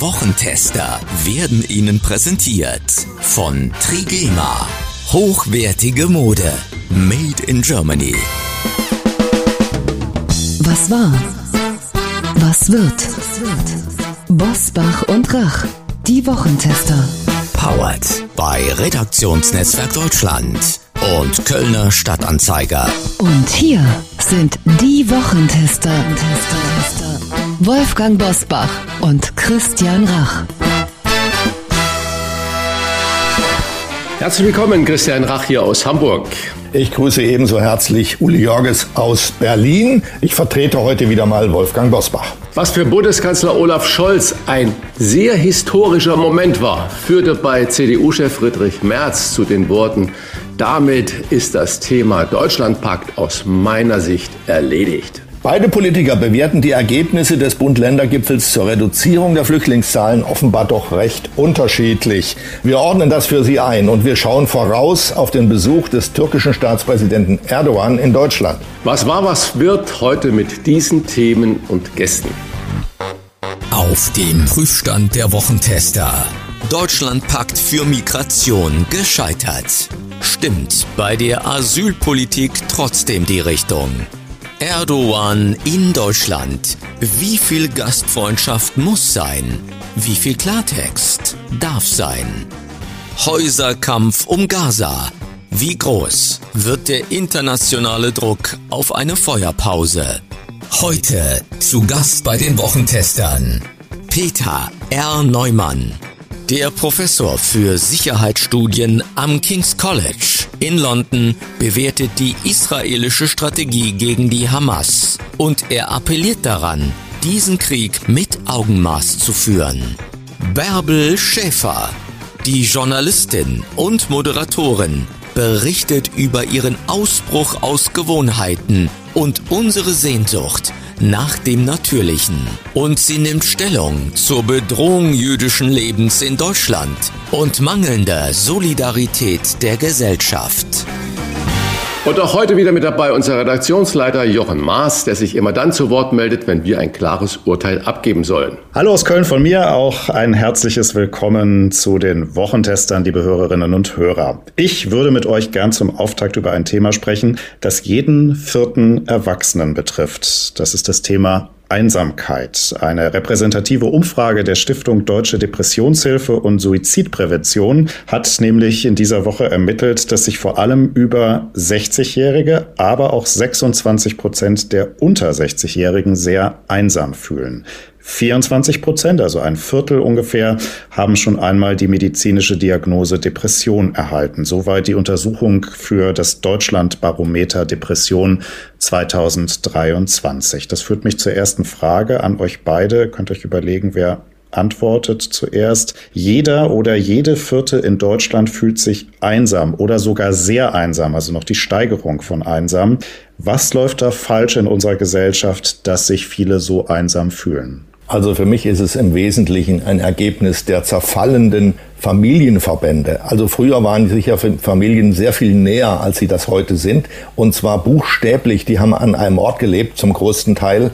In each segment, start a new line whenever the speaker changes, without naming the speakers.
Wochentester werden Ihnen präsentiert von Trigema. Hochwertige Mode. Made in Germany.
Was war? Was wird? Bosbach und Rach. Die Wochentester.
Powered bei Redaktionsnetzwerk Deutschland und Kölner Stadtanzeiger.
Und hier sind die Wochentester. Wolfgang Bosbach und Christian Rach.
Herzlich willkommen, Christian Rach hier aus Hamburg.
Ich grüße ebenso herzlich Uli Jorges aus Berlin. Ich vertrete heute wieder mal Wolfgang Bosbach.
Was für Bundeskanzler Olaf Scholz ein sehr historischer Moment war, führte bei CDU-Chef Friedrich Merz zu den Worten, damit ist das Thema Deutschlandpakt aus meiner Sicht erledigt.
Beide Politiker bewerten die Ergebnisse des Bund-Länder-Gipfels zur Reduzierung der Flüchtlingszahlen offenbar doch recht unterschiedlich. Wir ordnen das für Sie ein und wir schauen voraus auf den Besuch des türkischen Staatspräsidenten Erdogan in Deutschland.
Was war, was wird heute mit diesen Themen und Gästen?
Auf dem Prüfstand der Wochentester. Deutschlandpakt für Migration gescheitert. Stimmt bei der Asylpolitik trotzdem die Richtung. Erdogan in Deutschland. Wie viel Gastfreundschaft muss sein? Wie viel Klartext darf sein? Häuserkampf um Gaza. Wie groß wird der internationale Druck auf eine Feuerpause? Heute zu Gast bei den Wochentestern. Peter R. Neumann, der Professor für Sicherheitsstudien am King's College in London bewertet die israelische Strategie gegen die Hamas und er appelliert daran, diesen Krieg mit Augenmaß zu führen. Bärbel Schäfer, die Journalistin und Moderatorin, berichtet über ihren Ausbruch aus Gewohnheiten und unsere Sehnsucht nach dem Natürlichen. Und sie nimmt Stellung zur Bedrohung jüdischen Lebens in Deutschland und mangelnder Solidarität der Gesellschaft.
Und auch heute wieder mit dabei unser Redaktionsleiter Jochen Maas, der sich immer dann zu Wort meldet, wenn wir ein klares Urteil abgeben sollen.
Hallo aus Köln von mir, auch ein herzliches Willkommen zu den Wochentestern, liebe Hörerinnen und Hörer. Ich würde mit euch gern zum Auftakt über ein Thema sprechen, das jeden vierten Erwachsenen betrifft. Das ist das Thema Einsamkeit. Eine repräsentative Umfrage der Stiftung Deutsche Depressionshilfe und Suizidprävention hat nämlich in dieser Woche ermittelt, dass sich vor allem über 60-Jährige, aber auch 26 Prozent der unter 60-Jährigen sehr einsam fühlen. 24 Prozent, also ein Viertel ungefähr, haben schon einmal die medizinische Diagnose Depression erhalten. Soweit die Untersuchung für das Deutschlandbarometer Depression 2023. Das führt mich zur ersten Frage an euch beide. Könnt euch überlegen, wer antwortet zuerst. Jeder oder jede Vierte in Deutschland fühlt sich einsam oder sogar sehr einsam, also noch die Steigerung von einsam. Was läuft da falsch in unserer Gesellschaft, dass sich viele so einsam fühlen?
Also für mich ist es im Wesentlichen ein Ergebnis der zerfallenden Familienverbände. Also früher waren sicher Familien sehr viel näher, als sie das heute sind. Und zwar buchstäblich, die haben an einem Ort gelebt, zum größten Teil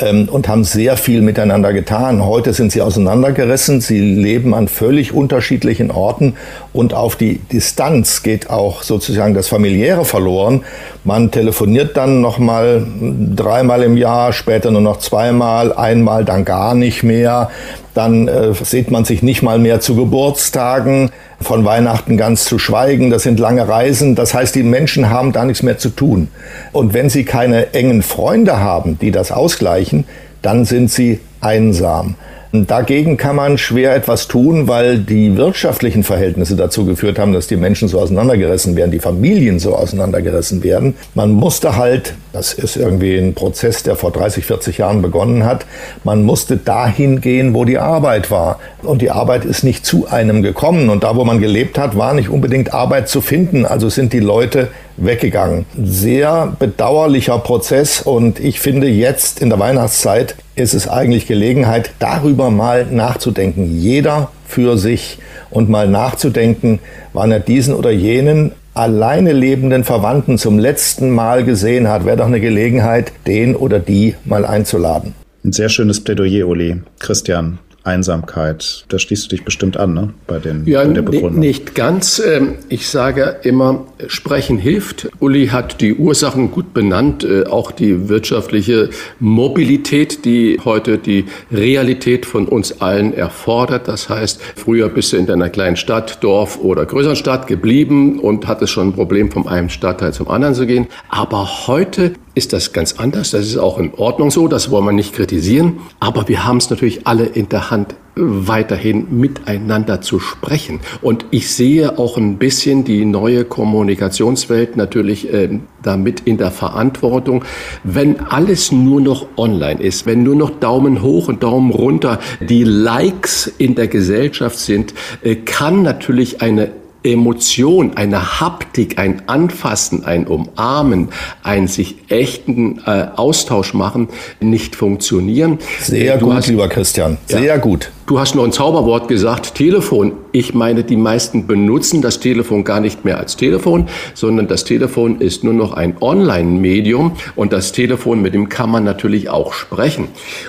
ähm, und haben sehr viel miteinander getan. Heute sind sie auseinandergerissen, sie leben an völlig unterschiedlichen Orten und auf die Distanz geht auch sozusagen das Familiäre verloren. Man telefoniert dann nochmal dreimal im Jahr, später nur noch zweimal, einmal dann gar nicht mehr. Dann äh, sieht man sich nicht mal mehr zu Geburtstagen, von Weihnachten ganz zu schweigen. Das sind lange Reisen. Das heißt, die Menschen haben da nichts mehr zu tun. Und wenn sie keine engen Freunde haben, die das ausgleichen, dann sind sie einsam. Dagegen kann man schwer etwas tun, weil die wirtschaftlichen Verhältnisse dazu geführt haben, dass die Menschen so auseinandergerissen werden, die Familien so auseinandergerissen werden. Man musste halt, das ist irgendwie ein Prozess, der vor 30, 40 Jahren begonnen hat, man musste dahin gehen, wo die Arbeit war. Und die Arbeit ist nicht zu einem gekommen. Und da, wo man gelebt hat, war nicht unbedingt Arbeit zu finden. Also sind die Leute weggegangen. Sehr bedauerlicher Prozess und ich finde jetzt in der Weihnachtszeit ist es eigentlich Gelegenheit, darüber mal nachzudenken. Jeder für sich und mal nachzudenken, wann er diesen oder jenen alleine lebenden Verwandten zum letzten Mal gesehen hat, wäre doch eine Gelegenheit, den oder die mal einzuladen.
Ein sehr schönes Plädoyer, Uli. Christian, Einsamkeit. Da schließt du dich bestimmt an, ne?
Bei den ja, bei der Begründung. nicht ganz. Ähm, ich sage immer, sprechen hilft. Uli hat die Ursachen gut benannt, äh, auch die wirtschaftliche Mobilität, die heute die Realität von uns allen erfordert. Das heißt, früher bist du in deiner kleinen Stadt, Dorf oder größeren Stadt geblieben und hattest schon ein Problem, von einem Stadtteil zum anderen zu gehen. Aber heute ist das ganz anders. Das ist auch in Ordnung so, das wollen wir nicht kritisieren. Aber wir haben es natürlich alle in der Hand, weiterhin miteinander zu sprechen. Und ich sehe auch ein bisschen die neue Kommunikationswelt natürlich äh, damit in der Verantwortung. Wenn alles nur noch online ist, wenn nur noch Daumen hoch und Daumen runter die Likes in der Gesellschaft sind, äh, kann natürlich eine Emotion, eine Haptik, ein Anfassen, ein Umarmen, ein sich echten äh, Austausch machen nicht funktionieren.
Sehr du gut, hast, lieber Christian. Sehr ja, gut.
Du hast noch ein Zauberwort gesagt, Telefon. Ich meine, die meisten benutzen das Telefon gar nicht mehr als Telefon, sondern das Telefon ist nur noch ein Online-Medium und das Telefon, mit dem kann man natürlich auch sprechen.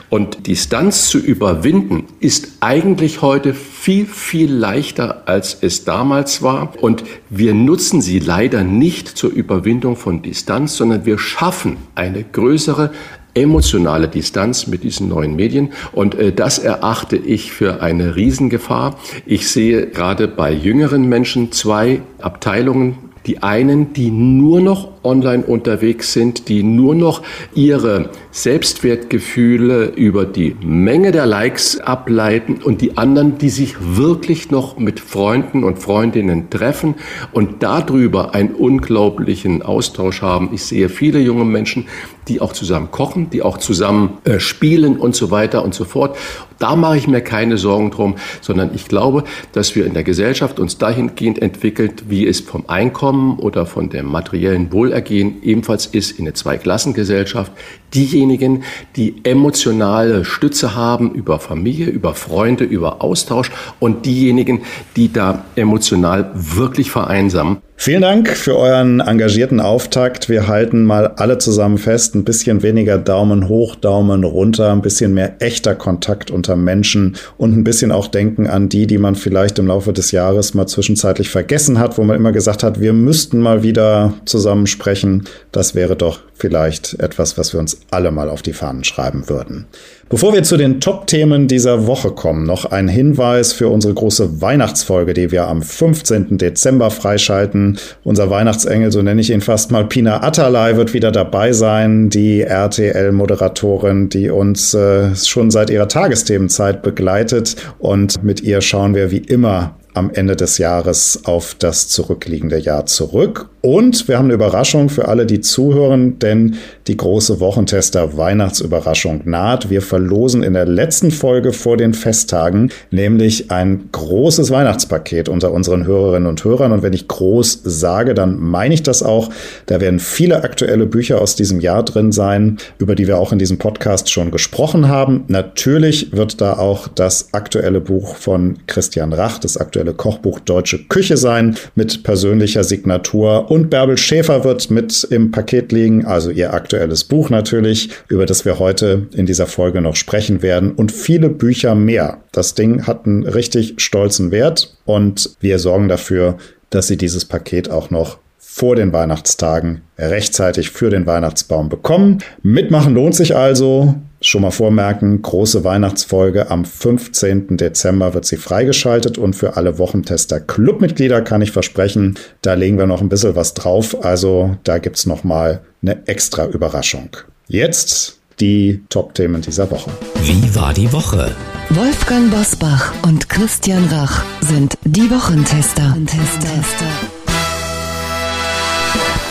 Und Distanz zu überwinden ist eigentlich heute viel, viel leichter, als es damals war. Und wir nutzen sie leider nicht zur Überwindung von Distanz, sondern wir schaffen eine größere emotionale Distanz mit diesen neuen Medien. Und äh, das erachte ich für eine Riesengefahr. Ich sehe gerade bei jüngeren Menschen zwei Abteilungen. Die einen, die nur noch online unterwegs sind, die nur noch ihre Selbstwertgefühle über die Menge der Likes ableiten und die anderen, die sich wirklich noch mit Freunden und Freundinnen treffen und darüber einen unglaublichen Austausch haben. Ich sehe viele junge Menschen, die auch zusammen kochen, die auch zusammen äh, spielen und so weiter und so fort. Da mache ich mir keine Sorgen drum, sondern ich glaube, dass wir in der Gesellschaft uns dahingehend entwickelt, wie es vom Einkommen oder von dem materiellen Wohl Wohlergehen ebenfalls ist in der Zweiklassengesellschaft. Diejenigen, die emotionale Stütze haben über Familie, über Freunde, über Austausch und diejenigen, die da emotional wirklich vereinsamen.
Vielen Dank für euren engagierten Auftakt. Wir halten mal alle zusammen fest, ein bisschen weniger Daumen hoch, Daumen runter, ein bisschen mehr echter Kontakt unter Menschen und ein bisschen auch denken an die, die man vielleicht im Laufe des Jahres mal zwischenzeitlich vergessen hat, wo man immer gesagt hat, wir müssten mal wieder zusammen sprechen. Das wäre doch vielleicht etwas, was wir uns alle mal auf die Fahnen schreiben würden. Bevor wir zu den Top-Themen dieser Woche kommen, noch ein Hinweis für unsere große Weihnachtsfolge, die wir am 15. Dezember freischalten. Unser Weihnachtsengel, so nenne ich ihn fast mal, Pina Atalay, wird wieder dabei sein, die RTL-Moderatorin, die uns äh, schon seit ihrer Tagesthemenzeit begleitet. Und mit ihr schauen wir wie immer am Ende des Jahres auf das zurückliegende Jahr zurück. Und wir haben eine Überraschung für alle, die zuhören, denn die große Wochentester Weihnachtsüberraschung naht. Wir verlosen in der letzten Folge vor den Festtagen nämlich ein großes Weihnachtspaket unter unseren Hörerinnen und Hörern. Und wenn ich groß sage, dann meine ich das auch. Da werden viele aktuelle Bücher aus diesem Jahr drin sein, über die wir auch in diesem Podcast schon gesprochen haben. Natürlich wird da auch das aktuelle Buch von Christian Rach, das aktuelle Kochbuch Deutsche Küche sein, mit persönlicher Signatur und Bärbel Schäfer wird mit im Paket liegen, also ihr aktuelles Buch natürlich, über das wir heute in dieser Folge noch sprechen werden und viele Bücher mehr. Das Ding hat einen richtig stolzen Wert und wir sorgen dafür, dass Sie dieses Paket auch noch vor den Weihnachtstagen rechtzeitig für den Weihnachtsbaum bekommen. Mitmachen lohnt sich also. Schon mal vormerken, große Weihnachtsfolge am 15. Dezember wird sie freigeschaltet und für alle Wochentester Clubmitglieder kann ich versprechen, da legen wir noch ein bisschen was drauf. Also da gibt's noch mal eine extra Überraschung. Jetzt die Top-Themen dieser Woche.
Wie war die Woche?
Wolfgang Bosbach und Christian Rach sind die Wochentester. Wochentester.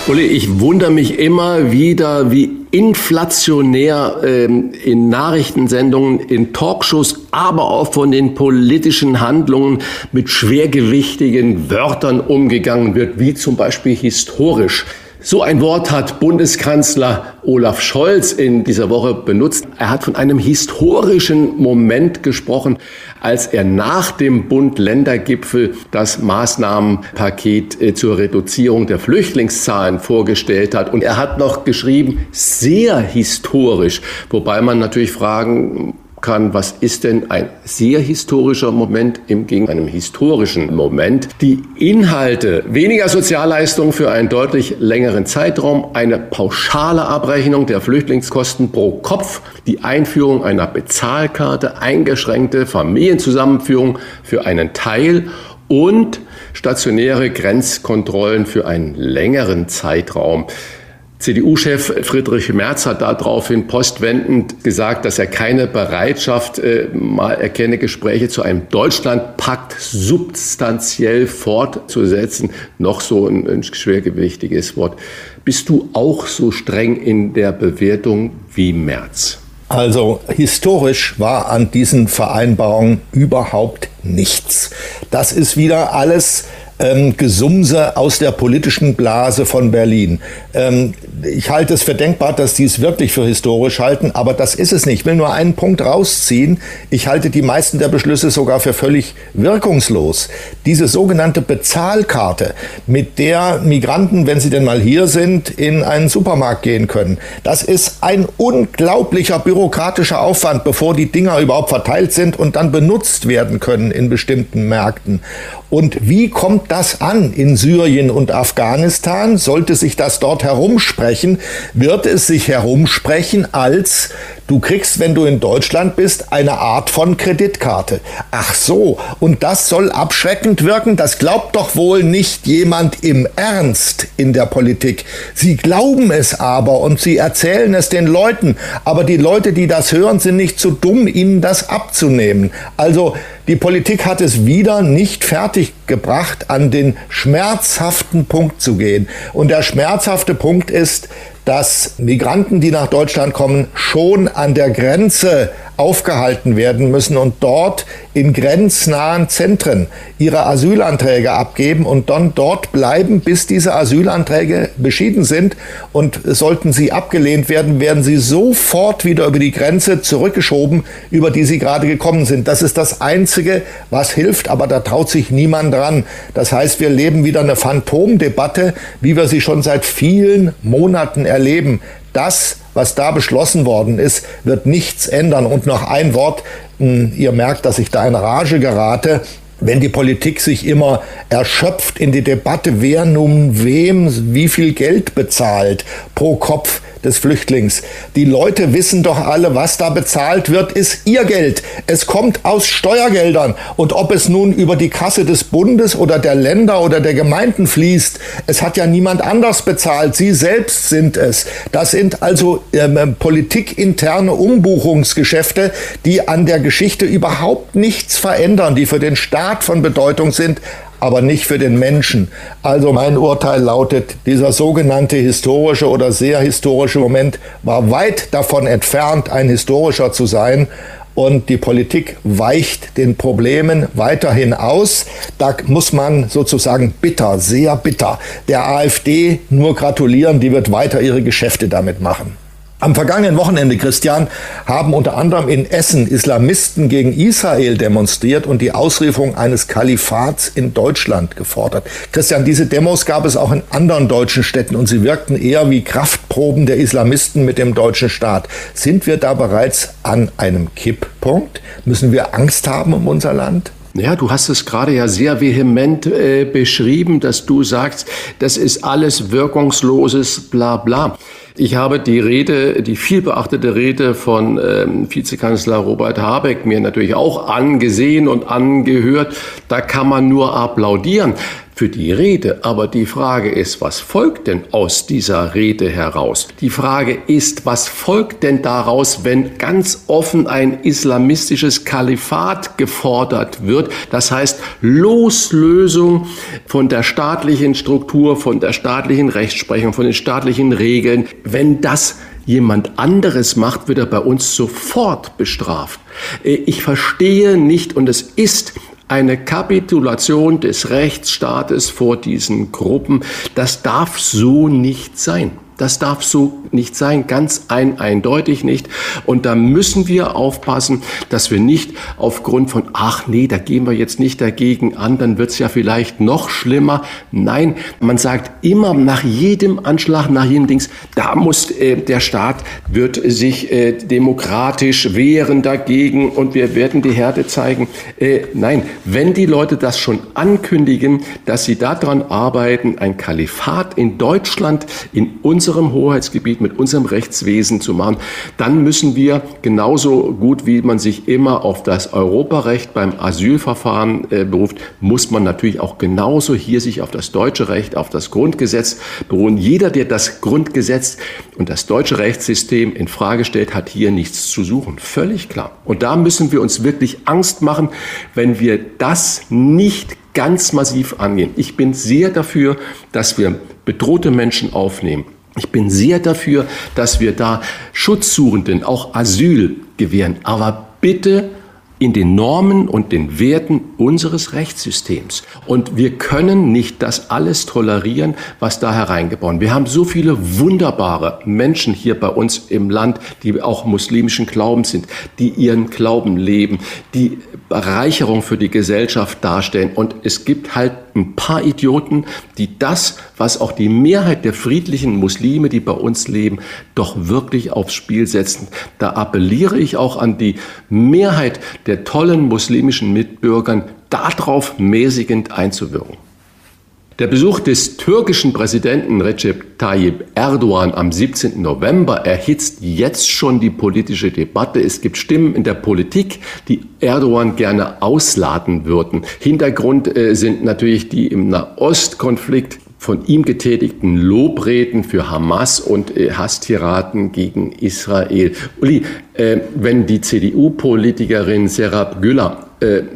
Uli, ich wundere mich immer wieder, wie inflationär ähm, in Nachrichtensendungen, in Talkshows, aber auch von den politischen Handlungen mit schwergewichtigen Wörtern umgegangen wird, wie zum Beispiel historisch. So ein Wort hat Bundeskanzler Olaf Scholz in dieser Woche benutzt. Er hat von einem historischen Moment gesprochen, als er nach dem Bund-Länder-Gipfel das Maßnahmenpaket äh, zur Reduzierung der Flüchtlingszahlen vorgestellt hat. Und er hat noch geschrieben, sehr historisch, wobei man natürlich fragen kann, was ist denn ein sehr historischer Moment im Gegen einem historischen Moment. Die Inhalte, weniger Sozialleistungen für einen deutlich längeren Zeitraum, eine pauschale Abrechnung der Flüchtlingskosten pro Kopf, die Einführung einer Bezahlkarte, eingeschränkte Familienzusammenführung für einen Teil und stationäre Grenzkontrollen für einen längeren Zeitraum. CDU-Chef Friedrich Merz hat daraufhin postwendend gesagt, dass er keine Bereitschaft äh, mal erkenne, Gespräche zu einem Deutschlandpakt substanziell fortzusetzen. Noch so ein, ein schwergewichtiges Wort. Bist du auch so streng in der Bewertung wie Merz?
Also historisch war an diesen Vereinbarungen überhaupt nichts. Das ist wieder alles ähm, Gesumse aus der politischen Blase von Berlin. Ähm, ich halte es für denkbar, dass die es wirklich für historisch halten, aber das ist es nicht. Ich will nur einen Punkt rausziehen. Ich halte die meisten der Beschlüsse sogar für völlig wirkungslos. Diese sogenannte Bezahlkarte, mit der Migranten, wenn sie denn mal hier sind, in einen Supermarkt gehen können, das ist ein unglaublicher bürokratischer Aufwand, bevor die Dinger überhaupt verteilt sind und dann benutzt werden können in bestimmten Märkten. Und wie kommt das an in Syrien und Afghanistan? Sollte sich das dort herumsprechen, wird es sich herumsprechen als Du kriegst, wenn du in Deutschland bist, eine Art von Kreditkarte. Ach so, und das soll abschreckend wirken? Das glaubt doch wohl nicht jemand im Ernst in der Politik. Sie glauben es aber und sie erzählen es den Leuten. Aber die Leute, die das hören, sind nicht zu dumm, ihnen das abzunehmen. Also die Politik hat es wieder nicht fertig gebracht, an den schmerzhaften Punkt zu gehen. Und der schmerzhafte Punkt ist, dass Migranten, die nach Deutschland kommen, schon an der Grenze aufgehalten werden müssen und dort in grenznahen Zentren ihre Asylanträge abgeben und dann dort bleiben, bis diese Asylanträge beschieden sind. Und sollten sie abgelehnt werden, werden sie sofort wieder über die Grenze zurückgeschoben, über die sie gerade gekommen sind. Das ist das Einzige, was hilft, aber da traut sich niemand dran. Das heißt, wir leben wieder eine Phantomdebatte, wie wir sie schon seit vielen Monaten erleben. Das was da beschlossen worden ist, wird nichts ändern. Und noch ein Wort, hm, ihr merkt, dass ich da in Rage gerate. Wenn die Politik sich immer erschöpft in die Debatte, wer nun wem wie viel Geld bezahlt pro Kopf, des Flüchtlings. Die Leute wissen doch alle, was da bezahlt wird, ist ihr Geld. Es kommt aus Steuergeldern. Und ob es nun über die Kasse des Bundes oder der Länder oder der Gemeinden fließt, es hat ja niemand anders bezahlt. Sie selbst sind es. Das sind also ähm, politikinterne Umbuchungsgeschäfte, die an der Geschichte überhaupt nichts verändern, die für den Staat von Bedeutung sind, aber nicht für den Menschen. Also mein Urteil lautet, dieser sogenannte historische oder sehr historische Moment war weit davon entfernt, ein historischer zu sein. Und die Politik weicht den Problemen weiterhin aus. Da muss man sozusagen bitter, sehr bitter der AfD nur gratulieren. Die wird weiter ihre Geschäfte damit machen. Am vergangenen Wochenende, Christian, haben unter anderem in Essen Islamisten gegen Israel demonstriert und die Ausrufung eines Kalifats in Deutschland gefordert. Christian, diese Demos gab es auch in anderen deutschen Städten und sie wirkten eher wie Kraftproben der Islamisten mit dem deutschen Staat. Sind wir da bereits an einem Kipppunkt? Müssen wir Angst haben um unser Land?
Ja, du hast es gerade ja sehr vehement äh, beschrieben, dass du sagst, das ist alles wirkungsloses Bla bla. Ich habe die Rede, die vielbeachtete Rede von ähm, Vizekanzler Robert Habeck mir natürlich auch angesehen und angehört. Da kann man nur applaudieren für die Rede. Aber die Frage ist, was folgt denn aus dieser Rede heraus? Die Frage ist, was folgt denn daraus, wenn ganz offen ein islamistisches Kalifat gefordert wird? Das heißt, Loslösung von der staatlichen Struktur, von der staatlichen Rechtsprechung, von den staatlichen Regeln. Wenn das jemand anderes macht, wird er bei uns sofort bestraft. Ich verstehe nicht, und es ist eine Kapitulation des Rechtsstaates vor diesen Gruppen. Das darf so nicht sein. Das darf so nicht sein, ganz ein, eindeutig nicht. Und da müssen wir aufpassen, dass wir nicht aufgrund von, ach nee, da gehen wir jetzt nicht dagegen an, dann wird's ja vielleicht noch schlimmer. Nein, man sagt immer nach jedem Anschlag, nach jedem Dings, da muss äh, der Staat wird sich äh, demokratisch wehren dagegen und wir werden die Härte zeigen. Äh, nein, wenn die Leute das schon ankündigen, dass sie daran arbeiten, ein Kalifat in Deutschland, in unserem Hoheitsgebiet, mit unserem Rechtswesen zu machen, dann müssen wir genauso gut, wie man sich immer auf das Europarecht beim Asylverfahren äh, beruft, muss man natürlich auch genauso hier sich auf das deutsche Recht, auf das Grundgesetz beruhen. Jeder, der das Grundgesetz und das deutsche Rechtssystem in Frage stellt, hat hier nichts zu suchen. Völlig klar. Und da müssen wir uns wirklich Angst machen, wenn wir das nicht ganz massiv angehen. Ich bin sehr dafür, dass wir bedrohte Menschen aufnehmen. Ich bin sehr dafür, dass wir da Schutzsuchenden auch Asyl gewähren. Aber bitte in den Normen und den Werten unseres Rechtssystems. Und wir können nicht das alles tolerieren, was da hereingebaut. Wir haben so viele wunderbare Menschen hier bei uns im Land, die auch muslimischen Glaubens sind, die ihren Glauben leben, die Bereicherung für die Gesellschaft darstellen. Und es gibt halt ein paar Idioten, die das, was auch die Mehrheit der friedlichen Muslime, die bei uns leben, doch wirklich aufs Spiel setzen. Da appelliere ich auch an die Mehrheit der tollen muslimischen Mitbürgern, darauf mäßigend einzuwirken. Der Besuch des türkischen Präsidenten Recep Tayyip Erdogan am 17. November erhitzt jetzt schon die politische Debatte. Es gibt Stimmen in der Politik, die Erdogan gerne ausladen würden. Hintergrund äh, sind natürlich die im Nahostkonflikt von ihm getätigten Lobreden für Hamas und äh, Hasstiraden gegen Israel. Uli, äh, wenn die CDU-Politikerin Serap Güller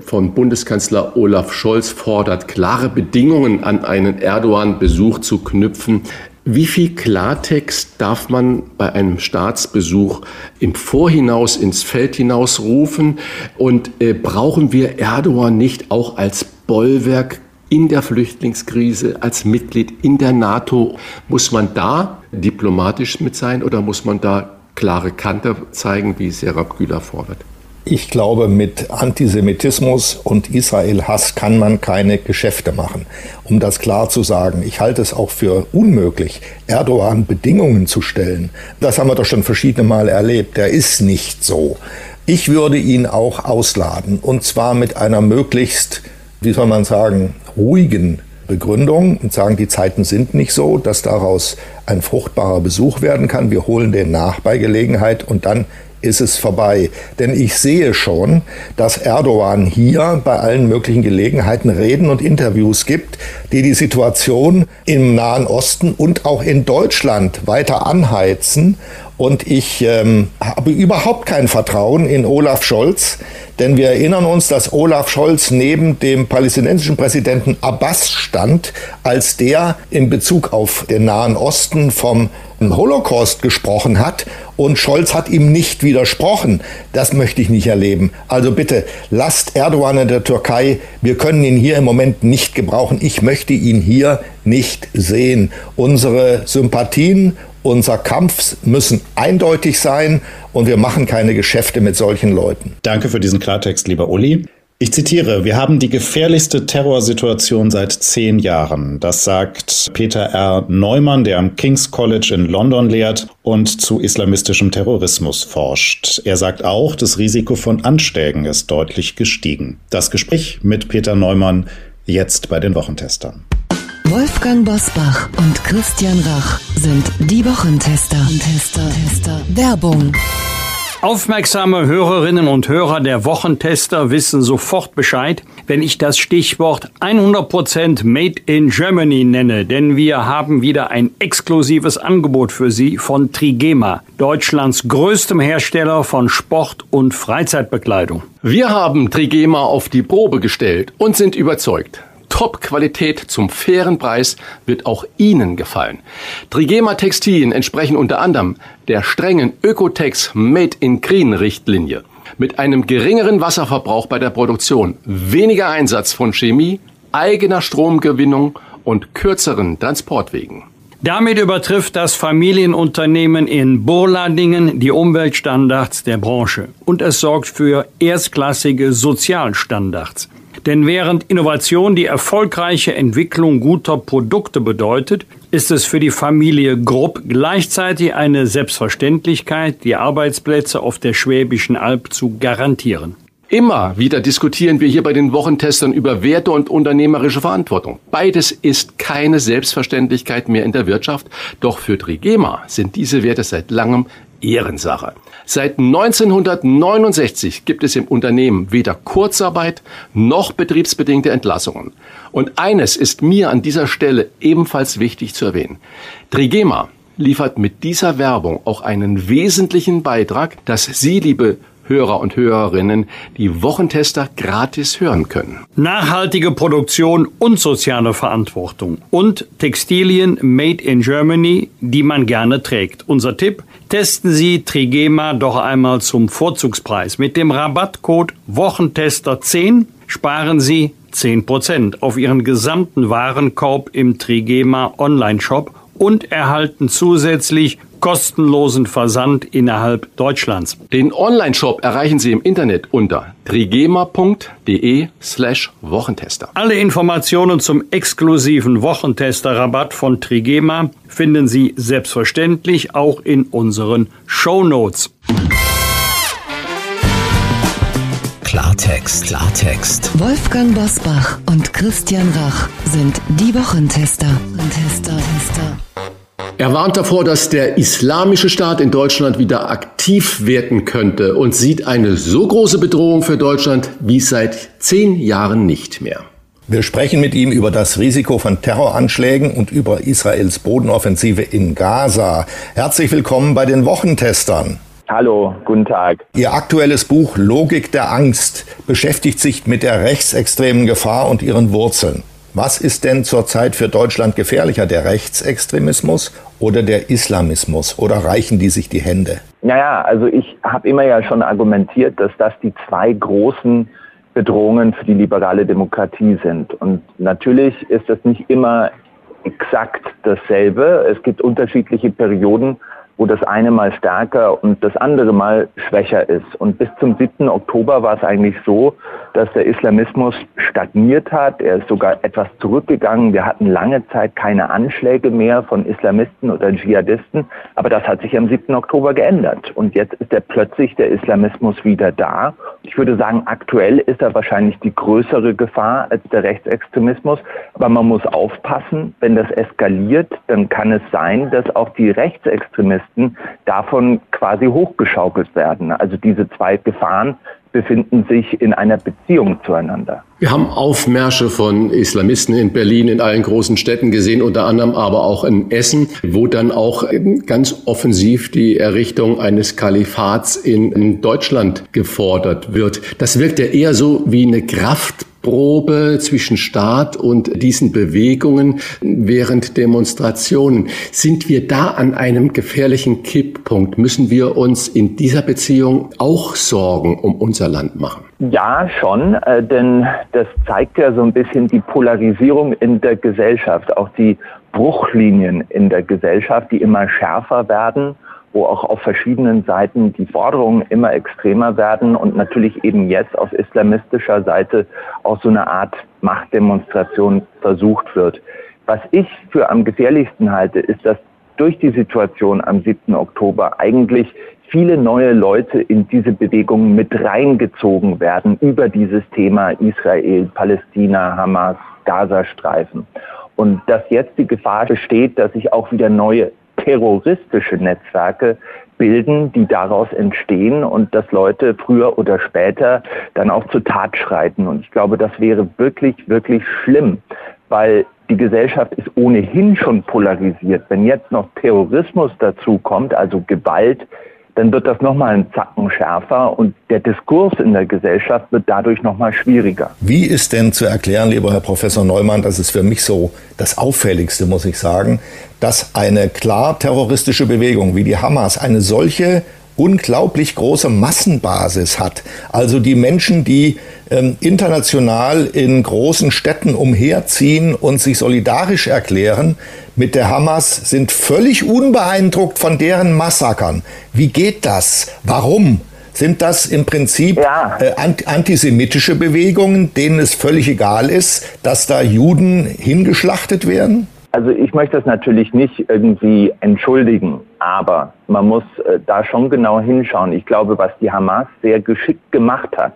von Bundeskanzler Olaf Scholz fordert, klare Bedingungen an einen Erdogan-Besuch zu knüpfen. Wie viel Klartext darf man bei einem Staatsbesuch im Vorhinaus ins Feld hinaus rufen? Und äh, brauchen wir Erdogan nicht auch als Bollwerk in der Flüchtlingskrise, als Mitglied in der NATO? Muss man da diplomatisch mit sein oder muss man da klare Kante zeigen, wie Serap Güler fordert?
Ich glaube, mit Antisemitismus und Israel-Hass kann man keine Geschäfte machen. Um das klar zu sagen, ich halte es auch für unmöglich, Erdogan Bedingungen zu stellen. Das haben wir doch schon verschiedene Male erlebt. Der ist nicht so. Ich würde ihn auch ausladen und zwar mit einer möglichst, wie soll man sagen, ruhigen Begründung und sagen, die Zeiten sind nicht so, dass daraus ein fruchtbarer Besuch werden kann. Wir holen den nach bei Gelegenheit und dann ist es vorbei. Denn ich sehe schon, dass Erdogan hier bei allen möglichen Gelegenheiten Reden und Interviews gibt, die die Situation im Nahen Osten und auch in Deutschland weiter anheizen. Und ich ähm, habe überhaupt kein Vertrauen in Olaf Scholz, denn wir erinnern uns, dass Olaf Scholz neben dem palästinensischen Präsidenten Abbas stand, als der in Bezug auf den Nahen Osten vom Holocaust gesprochen hat und Scholz hat ihm nicht widersprochen. Das möchte ich nicht erleben. Also bitte lasst Erdogan in der Türkei. Wir können ihn hier im Moment nicht gebrauchen. Ich möchte ihn hier nicht sehen. Unsere Sympathien, unser Kampf müssen eindeutig sein und wir machen keine Geschäfte mit solchen Leuten.
Danke für diesen Klartext, lieber Uli. Ich zitiere, wir haben die gefährlichste Terrorsituation seit zehn Jahren. Das sagt Peter R. Neumann, der am King's College in London lehrt und zu islamistischem Terrorismus forscht. Er sagt auch, das Risiko von Anschlägen ist deutlich gestiegen. Das Gespräch mit Peter Neumann jetzt bei den Wochentestern.
Wolfgang Bosbach und Christian Rach sind die Wochentester. Tester. Tester. Werbung.
Aufmerksame Hörerinnen und Hörer der Wochentester wissen sofort Bescheid, wenn ich das Stichwort 100% Made in Germany nenne, denn wir haben wieder ein exklusives Angebot für Sie von Trigema, Deutschlands größtem Hersteller von Sport- und Freizeitbekleidung.
Wir haben Trigema auf die Probe gestellt und sind überzeugt. Top-Qualität zum fairen Preis wird auch Ihnen gefallen. Trigema Textilien entsprechen unter anderem der strengen Ökotex Made in Green Richtlinie. Mit einem geringeren Wasserverbrauch bei der Produktion, weniger Einsatz von Chemie, eigener Stromgewinnung und kürzeren Transportwegen.
Damit übertrifft das Familienunternehmen in Burladingen die Umweltstandards der Branche und es sorgt für erstklassige Sozialstandards. Denn während Innovation die erfolgreiche Entwicklung guter Produkte bedeutet, ist es für die Familie Grupp gleichzeitig eine Selbstverständlichkeit, die Arbeitsplätze auf der Schwäbischen Alb zu garantieren.
Immer wieder diskutieren wir hier bei den Wochentestern über Werte und unternehmerische Verantwortung. Beides ist keine Selbstverständlichkeit mehr in der Wirtschaft, doch für Trigema sind diese Werte seit langem Ehrensache. Seit 1969 gibt es im Unternehmen weder Kurzarbeit noch betriebsbedingte Entlassungen. Und eines ist mir an dieser Stelle ebenfalls wichtig zu erwähnen. Trigema liefert mit dieser Werbung auch einen wesentlichen Beitrag, dass Sie, liebe Hörer und Hörerinnen die Wochentester gratis hören können.
Nachhaltige Produktion und soziale Verantwortung und Textilien made in Germany, die man gerne trägt. Unser Tipp, testen Sie Trigema doch einmal zum Vorzugspreis. Mit dem Rabattcode Wochentester 10 sparen Sie 10% auf Ihren gesamten Warenkorb im Trigema Online-Shop und erhalten zusätzlich kostenlosen Versand innerhalb Deutschlands.
Den Online-Shop erreichen Sie im Internet unter trigema.de slash Wochentester.
Alle Informationen zum exklusiven Wochentester-Rabatt von Trigema finden Sie selbstverständlich auch in unseren Show Notes.
Klartext, Klartext.
Wolfgang Bosbach und Christian Rach sind die Wochentester. Tester, Tester.
Er warnt davor, dass der islamische Staat in Deutschland wieder aktiv werden könnte und sieht eine so große Bedrohung für Deutschland wie seit zehn Jahren nicht mehr.
Wir sprechen mit ihm über das Risiko von Terroranschlägen und über Israels Bodenoffensive in Gaza. Herzlich willkommen bei den Wochentestern.
Hallo, guten Tag.
Ihr aktuelles Buch Logik der Angst beschäftigt sich mit der rechtsextremen Gefahr und ihren Wurzeln. Was ist denn zurzeit für Deutschland gefährlicher, der Rechtsextremismus oder der Islamismus? Oder reichen die sich die Hände?
Naja, also ich habe immer ja schon argumentiert, dass das die zwei großen Bedrohungen für die liberale Demokratie sind. Und natürlich ist das nicht immer exakt dasselbe. Es gibt unterschiedliche Perioden, wo das eine mal stärker und das andere mal schwächer ist. Und bis zum 7. Oktober war es eigentlich so, dass der Islamismus stagniert hat. Er ist sogar etwas zurückgegangen. Wir hatten lange Zeit keine Anschläge mehr von Islamisten oder Dschihadisten. Aber das hat sich am 7. Oktober geändert. Und jetzt ist er plötzlich der Islamismus wieder da. Ich würde sagen, aktuell ist er wahrscheinlich die größere Gefahr als der Rechtsextremismus. Aber man muss aufpassen, wenn das eskaliert, dann kann es sein, dass auch die Rechtsextremisten davon quasi hochgeschaukelt werden. Also diese zwei Gefahren befinden sich in einer Beziehung zueinander.
Wir haben Aufmärsche von Islamisten in Berlin, in allen großen Städten gesehen, unter anderem aber auch in Essen, wo dann auch ganz offensiv die Errichtung eines Kalifats in Deutschland gefordert wird. Das wirkt ja eher so wie eine Kraft Probe zwischen Staat und diesen Bewegungen während Demonstrationen. Sind wir da an einem gefährlichen Kipppunkt? Müssen wir uns in dieser Beziehung auch Sorgen um unser Land machen?
Ja, schon, äh, denn das zeigt ja so ein bisschen die Polarisierung in der Gesellschaft, auch die Bruchlinien in der Gesellschaft, die immer schärfer werden wo auch auf verschiedenen Seiten die Forderungen immer extremer werden und natürlich eben jetzt auf islamistischer Seite auch so eine Art Machtdemonstration versucht wird. Was ich für am gefährlichsten halte, ist, dass durch die Situation am 7. Oktober eigentlich viele neue Leute in diese Bewegung mit reingezogen werden über dieses Thema Israel, Palästina, Hamas, Gazastreifen. Und dass jetzt die Gefahr besteht, dass sich auch wieder neue terroristische Netzwerke bilden, die daraus entstehen und dass Leute früher oder später dann auch zur Tat schreiten. Und ich glaube, das wäre wirklich, wirklich schlimm, weil die Gesellschaft ist ohnehin schon polarisiert. Wenn jetzt noch Terrorismus dazu kommt, also Gewalt, dann wird das nochmal einen Zacken schärfer und der Diskurs in der Gesellschaft wird dadurch nochmal schwieriger.
Wie ist denn zu erklären, lieber Herr Professor Neumann, das ist für mich so das Auffälligste, muss ich sagen, dass eine klar terroristische Bewegung wie die Hamas eine solche unglaublich große Massenbasis hat. Also die Menschen, die ähm, international in großen Städten umherziehen und sich solidarisch erklären mit der Hamas, sind völlig unbeeindruckt von deren Massakern. Wie geht das? Warum? Sind das im Prinzip ja. äh, antisemitische Bewegungen, denen es völlig egal ist, dass da Juden hingeschlachtet werden?
Also ich möchte das natürlich nicht irgendwie entschuldigen, aber man muss äh, da schon genau hinschauen. Ich glaube, was die Hamas sehr geschickt gemacht hat,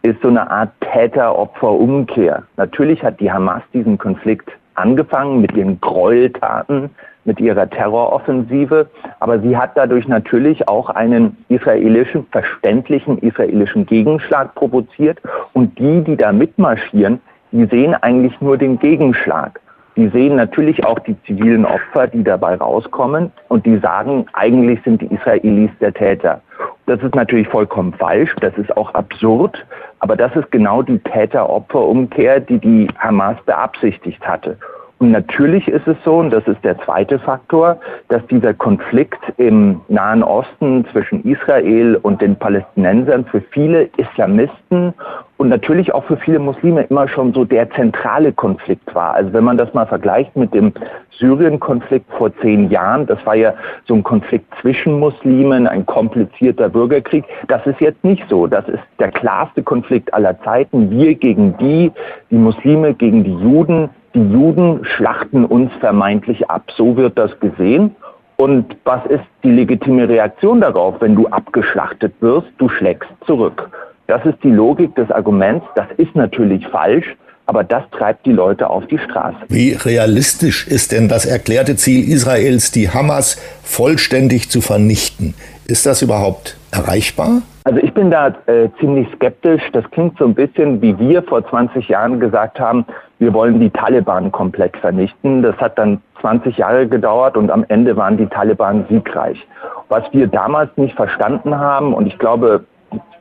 ist so eine Art Täter-Opfer-Umkehr. Natürlich hat die Hamas diesen Konflikt angefangen mit ihren Gräueltaten, mit ihrer Terroroffensive, aber sie hat dadurch natürlich auch einen israelischen, verständlichen israelischen Gegenschlag provoziert und die, die da mitmarschieren, die sehen eigentlich nur den Gegenschlag. Die sehen natürlich auch die zivilen Opfer, die dabei rauskommen und die sagen, eigentlich sind die Israelis der Täter. Das ist natürlich vollkommen falsch, das ist auch absurd, aber das ist genau die Täter-Opfer-Umkehr, die die Hamas beabsichtigt hatte. Und natürlich ist es so, und das ist der zweite Faktor, dass dieser Konflikt im Nahen Osten zwischen Israel und den Palästinensern für viele Islamisten und natürlich auch für viele Muslime immer schon so der zentrale Konflikt war. Also wenn man das mal vergleicht mit dem Syrien-Konflikt vor zehn Jahren, das war ja so ein Konflikt zwischen Muslimen, ein komplizierter Bürgerkrieg. Das ist jetzt nicht so. Das ist der klarste Konflikt aller Zeiten. Wir gegen die, die Muslime gegen die Juden die Juden schlachten uns vermeintlich ab. So wird das gesehen. Und was ist die legitime Reaktion darauf, wenn du abgeschlachtet wirst? Du schlägst zurück. Das ist die Logik des Arguments. Das ist natürlich falsch, aber das treibt die Leute auf die Straße.
Wie realistisch ist denn das erklärte Ziel Israels, die Hamas vollständig zu vernichten? Ist das überhaupt erreichbar?
Also ich bin da äh, ziemlich skeptisch. Das klingt so ein bisschen, wie wir vor 20 Jahren gesagt haben, wir wollen die Taliban komplett vernichten. Das hat dann 20 Jahre gedauert und am Ende waren die Taliban siegreich. Was wir damals nicht verstanden haben, und ich glaube,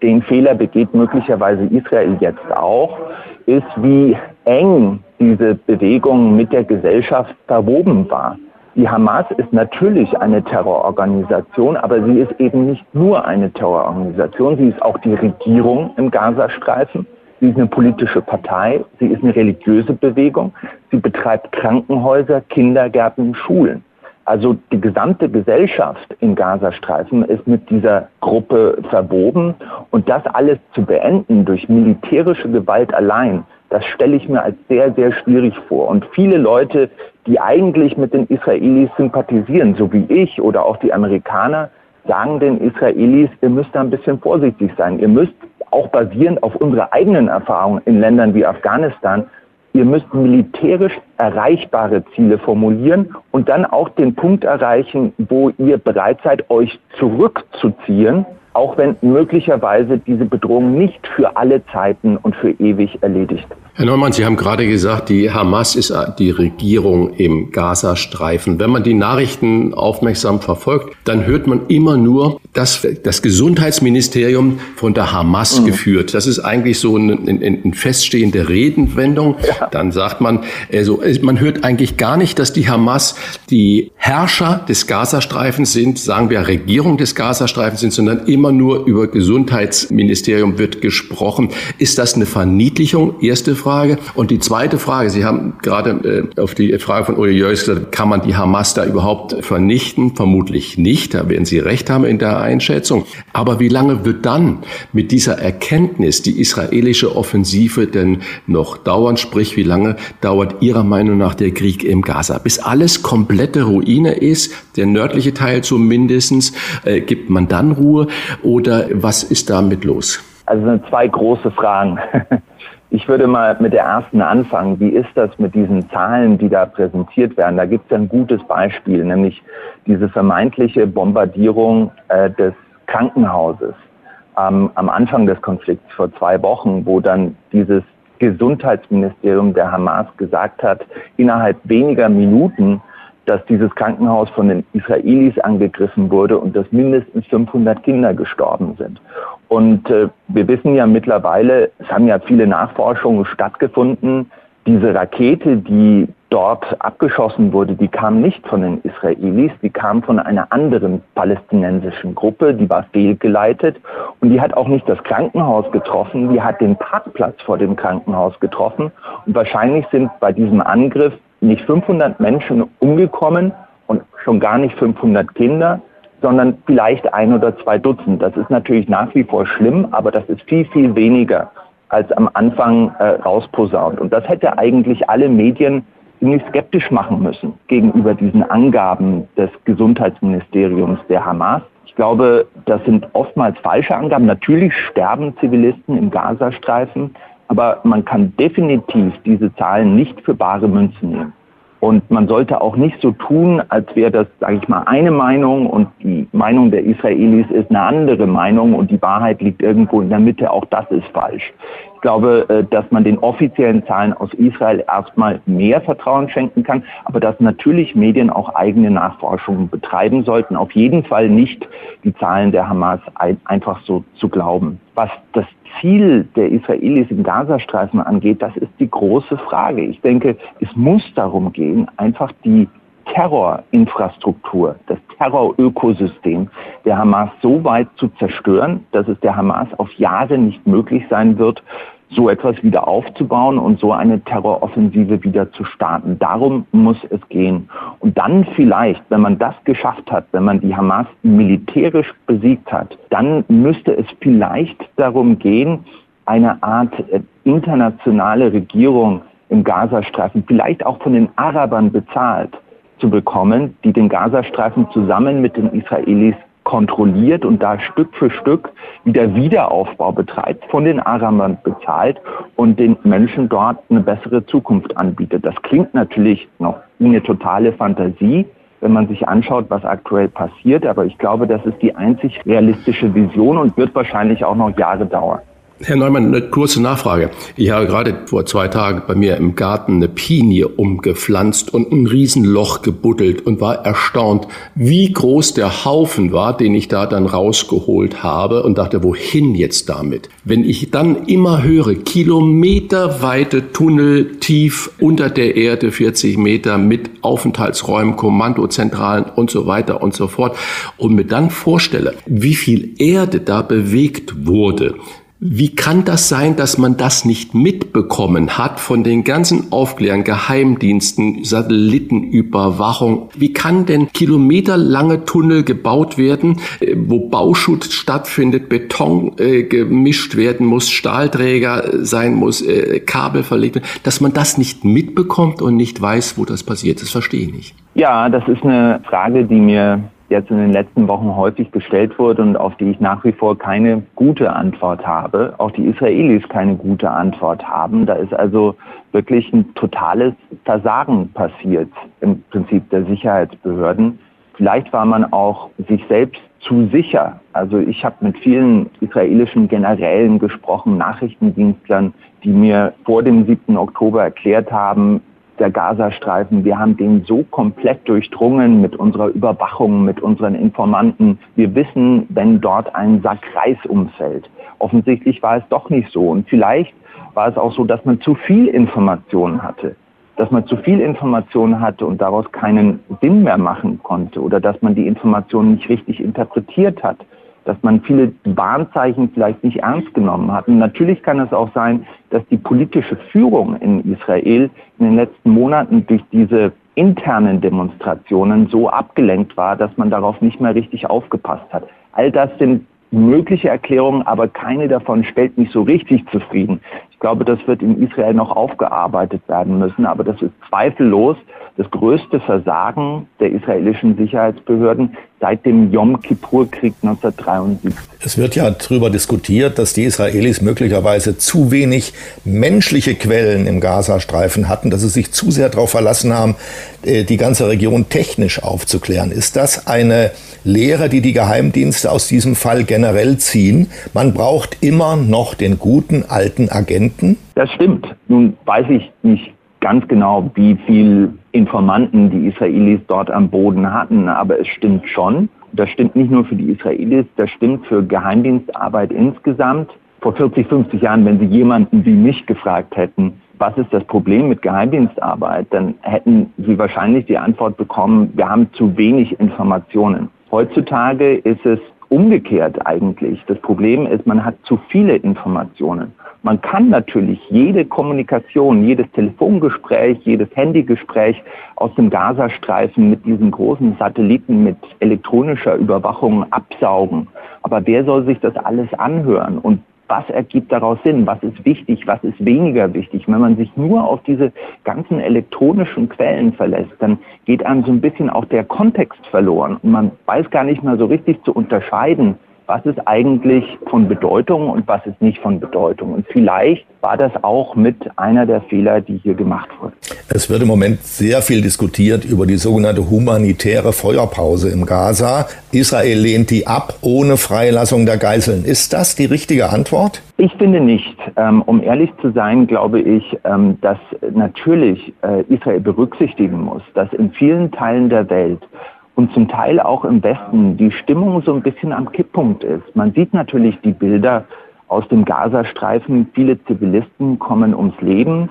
den Fehler begeht möglicherweise Israel jetzt auch, ist, wie eng diese Bewegung mit der Gesellschaft verwoben war. Die Hamas ist natürlich eine Terrororganisation, aber sie ist eben nicht nur eine Terrororganisation, sie ist auch die Regierung im Gazastreifen. Sie ist eine politische Partei, sie ist eine religiöse Bewegung, sie betreibt Krankenhäuser, Kindergärten, Schulen. Also die gesamte Gesellschaft im Gazastreifen ist mit dieser Gruppe verwoben und das alles zu beenden durch militärische Gewalt allein, das stelle ich mir als sehr, sehr schwierig vor. Und viele Leute, die eigentlich mit den Israelis sympathisieren, so wie ich oder auch die Amerikaner, sagen den Israelis, ihr müsst da ein bisschen vorsichtig sein. Ihr müsst auch basierend auf unserer eigenen Erfahrung in Ländern wie Afghanistan, ihr müsst militärisch erreichbare Ziele formulieren und dann auch den Punkt erreichen, wo ihr bereit seid, euch zurückzuziehen auch wenn möglicherweise diese Bedrohung nicht für alle Zeiten und für ewig erledigt
Herr Neumann, Sie haben gerade gesagt, die Hamas ist die Regierung im Gazastreifen. Wenn man die Nachrichten aufmerksam verfolgt, dann hört man immer nur, dass das Gesundheitsministerium von der Hamas mhm. geführt. Das ist eigentlich so eine, eine, eine feststehende Redenwendung. Ja. Dann sagt man, also man hört eigentlich gar nicht, dass die Hamas die Herrscher des Gazastreifens sind, sagen wir Regierung des Gazastreifens sind, sondern immer nur über Gesundheitsministerium wird gesprochen. Ist das eine Verniedlichung? Erste Frage. Und die zweite Frage, Sie haben gerade äh, auf die Frage von Uli Jörs gesagt, kann man die Hamas da überhaupt vernichten? Vermutlich nicht. Da werden Sie recht haben in der Einschätzung. Aber wie lange wird dann mit dieser Erkenntnis die israelische Offensive denn noch dauern? Sprich, wie lange dauert Ihrer Meinung nach der Krieg im Gaza? Bis alles komplette Ruine ist, der nördliche Teil zumindestens, äh, gibt man dann Ruhe oder was ist damit los?
Also sind zwei große Fragen. Ich würde mal mit der ersten anfangen. Wie ist das mit diesen Zahlen, die da präsentiert werden? Da gibt es ein gutes Beispiel, nämlich diese vermeintliche Bombardierung äh, des Krankenhauses ähm, am Anfang des Konflikts vor zwei Wochen, wo dann dieses Gesundheitsministerium der Hamas gesagt hat, innerhalb weniger Minuten, dass dieses Krankenhaus von den Israelis angegriffen wurde und dass mindestens 500 Kinder gestorben sind. Und äh, wir wissen ja mittlerweile, es haben ja viele Nachforschungen stattgefunden, diese Rakete, die dort abgeschossen wurde, die kam nicht von den Israelis, die kam von einer anderen palästinensischen Gruppe, die war fehlgeleitet und die hat auch nicht das Krankenhaus getroffen, die hat den Parkplatz vor dem Krankenhaus getroffen und wahrscheinlich sind bei diesem Angriff nicht 500 Menschen umgekommen und schon gar nicht 500 Kinder, sondern vielleicht ein oder zwei Dutzend. Das ist natürlich nach wie vor schlimm, aber das ist viel, viel weniger als am Anfang äh, rausposaunt. Und das hätte eigentlich alle Medien ziemlich skeptisch machen müssen gegenüber diesen Angaben des Gesundheitsministeriums der Hamas. Ich glaube, das sind oftmals falsche Angaben. Natürlich sterben Zivilisten im Gazastreifen, aber man kann definitiv diese Zahlen nicht für bare Münzen nehmen. Und man sollte auch nicht so tun, als wäre das, sage ich mal, eine Meinung und die Meinung der Israelis ist eine andere Meinung und die Wahrheit liegt irgendwo in der Mitte. Auch das ist falsch. Ich glaube, äh, dass man den offiziellen Zahlen aus Israel erstmal mehr Vertrauen schenken kann, aber dass natürlich Medien auch eigene Nachforschungen betreiben sollten. Auf jeden Fall nicht die Zahlen der Hamas einfach so zu glauben. Was das Ziel der Israelis im Gazastreifen angeht, das ist die große Frage. Ich denke, es muss darum gehen, einfach die Terrorinfrastruktur, das Terrorökosystem der Hamas so weit zu zerstören, dass es der Hamas auf Jahre nicht möglich sein wird, so etwas wieder aufzubauen und so eine Terroroffensive wieder zu starten. Darum muss es gehen. Und dann vielleicht, wenn man das geschafft hat, wenn man die Hamas militärisch besiegt hat, dann müsste es vielleicht darum gehen, eine Art äh, internationale Regierung im Gazastreifen, vielleicht auch von den Arabern bezahlt, zu bekommen, die den Gazastreifen zusammen mit den Israelis kontrolliert und da Stück für Stück wieder Wiederaufbau betreibt, von den Arabern bezahlt und den Menschen dort eine bessere Zukunft anbietet. Das klingt natürlich noch wie eine totale Fantasie, wenn man sich anschaut, was aktuell passiert, aber ich glaube, das ist die einzig realistische Vision und wird wahrscheinlich auch noch Jahre dauern.
Herr Neumann, eine kurze Nachfrage. Ich habe gerade vor zwei Tagen bei mir im Garten eine Pinie umgepflanzt und ein Riesenloch gebuddelt und war erstaunt, wie groß der Haufen war, den ich da dann rausgeholt habe und dachte, wohin jetzt damit? Wenn ich dann immer höre, kilometerweite Tunnel tief unter der Erde, 40 Meter mit Aufenthaltsräumen, Kommandozentralen und so weiter und so fort und mir dann vorstelle, wie viel Erde da bewegt wurde, wie kann das sein, dass man das nicht mitbekommen hat von den ganzen Aufklärern, Geheimdiensten, Satellitenüberwachung? Wie kann denn kilometerlange Tunnel gebaut werden, äh, wo Bauschutz stattfindet, Beton äh, gemischt werden muss, Stahlträger sein muss, äh, Kabel verlegt werden, dass man das nicht mitbekommt und nicht weiß, wo das passiert? Das verstehe ich nicht.
Ja, das ist eine Frage, die mir jetzt in den letzten Wochen häufig gestellt wurde und auf die ich nach wie vor keine gute Antwort habe. Auch die Israelis keine gute Antwort haben. Da ist also wirklich ein totales Versagen passiert im Prinzip der Sicherheitsbehörden. Vielleicht war man auch sich selbst zu sicher. Also ich habe mit vielen israelischen Generälen gesprochen, Nachrichtendienstlern, die mir vor dem 7. Oktober erklärt haben, der Gazastreifen. Wir haben den so komplett durchdrungen mit unserer Überwachung, mit unseren Informanten. Wir wissen, wenn dort ein Sack Reis umfällt. Offensichtlich war es doch nicht so. Und vielleicht war es auch so, dass man zu viel Informationen hatte. Dass man zu viel Informationen hatte und daraus keinen Sinn mehr machen konnte oder dass man die Informationen nicht richtig interpretiert hat dass man viele Warnzeichen vielleicht nicht ernst genommen hat. Und natürlich kann es auch sein, dass die politische Führung in Israel in den letzten Monaten durch diese internen Demonstrationen so abgelenkt war, dass man darauf nicht mehr richtig aufgepasst hat. All das sind mögliche Erklärungen, aber keine davon stellt mich so richtig zufrieden. Ich glaube, das wird in Israel noch aufgearbeitet werden müssen, aber das ist zweifellos das größte Versagen der israelischen Sicherheitsbehörden seit dem Yom Kippur-Krieg 1973.
Es wird ja darüber diskutiert, dass die Israelis möglicherweise zu wenig menschliche Quellen im Gazastreifen hatten, dass sie sich zu sehr darauf verlassen haben, äh, die ganze Region technisch aufzuklären. Ist das eine Lehre, die die Geheimdienste aus diesem Fall generell ziehen? Man braucht immer noch den guten alten Agenten?
Das stimmt. Nun weiß ich nicht ganz genau, wie viel Informanten die Israelis dort am Boden hatten, aber es stimmt schon. Das stimmt nicht nur für die Israelis, das stimmt für Geheimdienstarbeit insgesamt. Vor 40, 50 Jahren, wenn Sie jemanden wie mich gefragt hätten, was ist das Problem mit Geheimdienstarbeit, dann hätten Sie wahrscheinlich die Antwort bekommen, wir haben zu wenig Informationen. Heutzutage ist es umgekehrt eigentlich. Das Problem ist, man hat zu viele Informationen. Man kann natürlich jede Kommunikation, jedes Telefongespräch, jedes Handygespräch aus dem Gazastreifen mit diesen großen Satelliten mit elektronischer Überwachung absaugen. Aber wer soll sich das alles anhören? Und was ergibt daraus Sinn, was ist wichtig, was ist weniger wichtig. Wenn man sich nur auf diese ganzen elektronischen Quellen verlässt, dann geht einem so ein bisschen auch der Kontext verloren und man weiß gar nicht mehr so richtig zu unterscheiden, was ist eigentlich von Bedeutung und was ist nicht von Bedeutung. Und vielleicht war das auch mit einer der Fehler, die hier gemacht wurden.
Es wird im Moment sehr viel diskutiert über die sogenannte humanitäre Feuerpause im Gaza. Israel lehnt die ab ohne Freilassung der Geiseln. Ist das die richtige Antwort?
Ich finde nicht. Ähm, um ehrlich zu sein, glaube ich, ähm, dass natürlich äh, Israel berücksichtigen muss, dass in vielen Teilen der Welt und zum Teil auch im Westen die Stimmung so ein bisschen am Kipppunkt ist. Man sieht natürlich die Bilder aus dem Gazastreifen. Viele Zivilisten kommen ums Leben.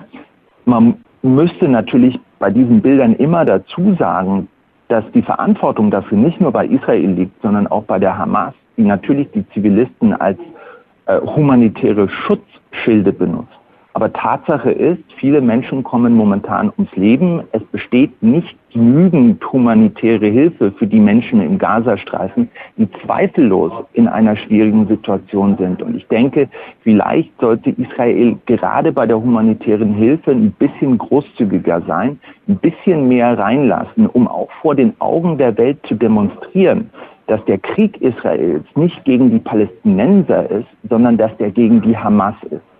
Man müsste natürlich bei diesen Bildern immer dazu sagen, dass die Verantwortung dafür nicht nur bei Israel liegt, sondern auch bei der Hamas, die natürlich die Zivilisten als äh, humanitäre Schutzschilde benutzt. Aber Tatsache ist, viele Menschen kommen momentan ums Leben. Es besteht nicht genügend humanitäre Hilfe für die Menschen im Gazastreifen, die zweifellos in einer schwierigen Situation sind. Und ich denke, vielleicht sollte Israel gerade bei der humanitären Hilfe ein bisschen großzügiger sein, ein bisschen mehr reinlassen, um auch vor den Augen der Welt zu demonstrieren, dass der Krieg Israels nicht gegen die Palästinenser ist, sondern dass der gegen die Hamas ist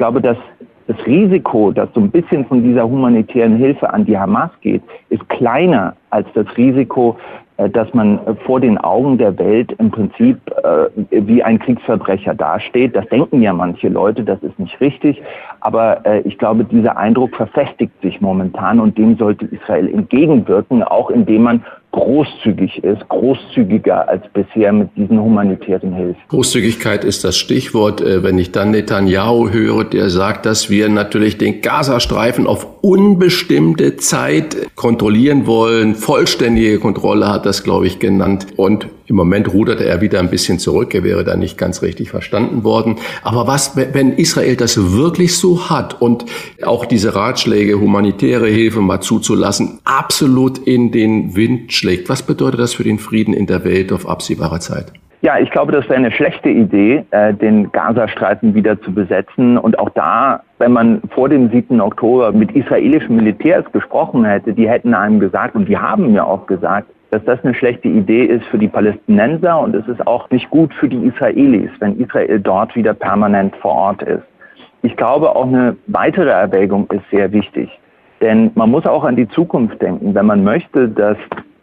glaube, dass das Risiko, dass so ein bisschen von dieser humanitären Hilfe an die Hamas geht, ist kleiner als das Risiko, äh, dass man vor den Augen der Welt im Prinzip äh, wie ein Kriegsverbrecher dasteht. Das denken ja manche Leute, das ist nicht richtig. Aber äh, ich glaube, dieser Eindruck verfestigt sich momentan und dem sollte Israel entgegenwirken, auch indem man großzügig ist, großzügiger als bisher mit diesen humanitären Hilfen.
Großzügigkeit ist das Stichwort. Äh, wenn ich dann Netanyahu höre, der sagt, dass wir natürlich den Gazastreifen auf unbestimmte Zeit kontrollieren wollen, vollständige Kontrolle hat das, glaube ich, genannt. Und im Moment ruderte er wieder ein bisschen zurück. Er wäre da nicht ganz richtig verstanden worden. Aber was, wenn Israel das wirklich so hat und auch diese Ratschläge, humanitäre Hilfe mal zuzulassen, absolut in den Wind schlägt, was bedeutet das für den Frieden in der Welt auf absehbare Zeit?
Ja, ich glaube, das wäre eine schlechte Idee, äh, den Gazastreifen wieder zu besetzen. Und auch da, wenn man vor dem 7. Oktober mit israelischen Militärs gesprochen hätte, die hätten einem gesagt, und die haben mir auch gesagt, dass das eine schlechte Idee ist für die Palästinenser und es ist auch nicht gut für die Israelis, wenn Israel dort wieder permanent vor Ort ist. Ich glaube, auch eine weitere Erwägung ist sehr wichtig. Denn man muss auch an die Zukunft denken. Wenn man möchte, dass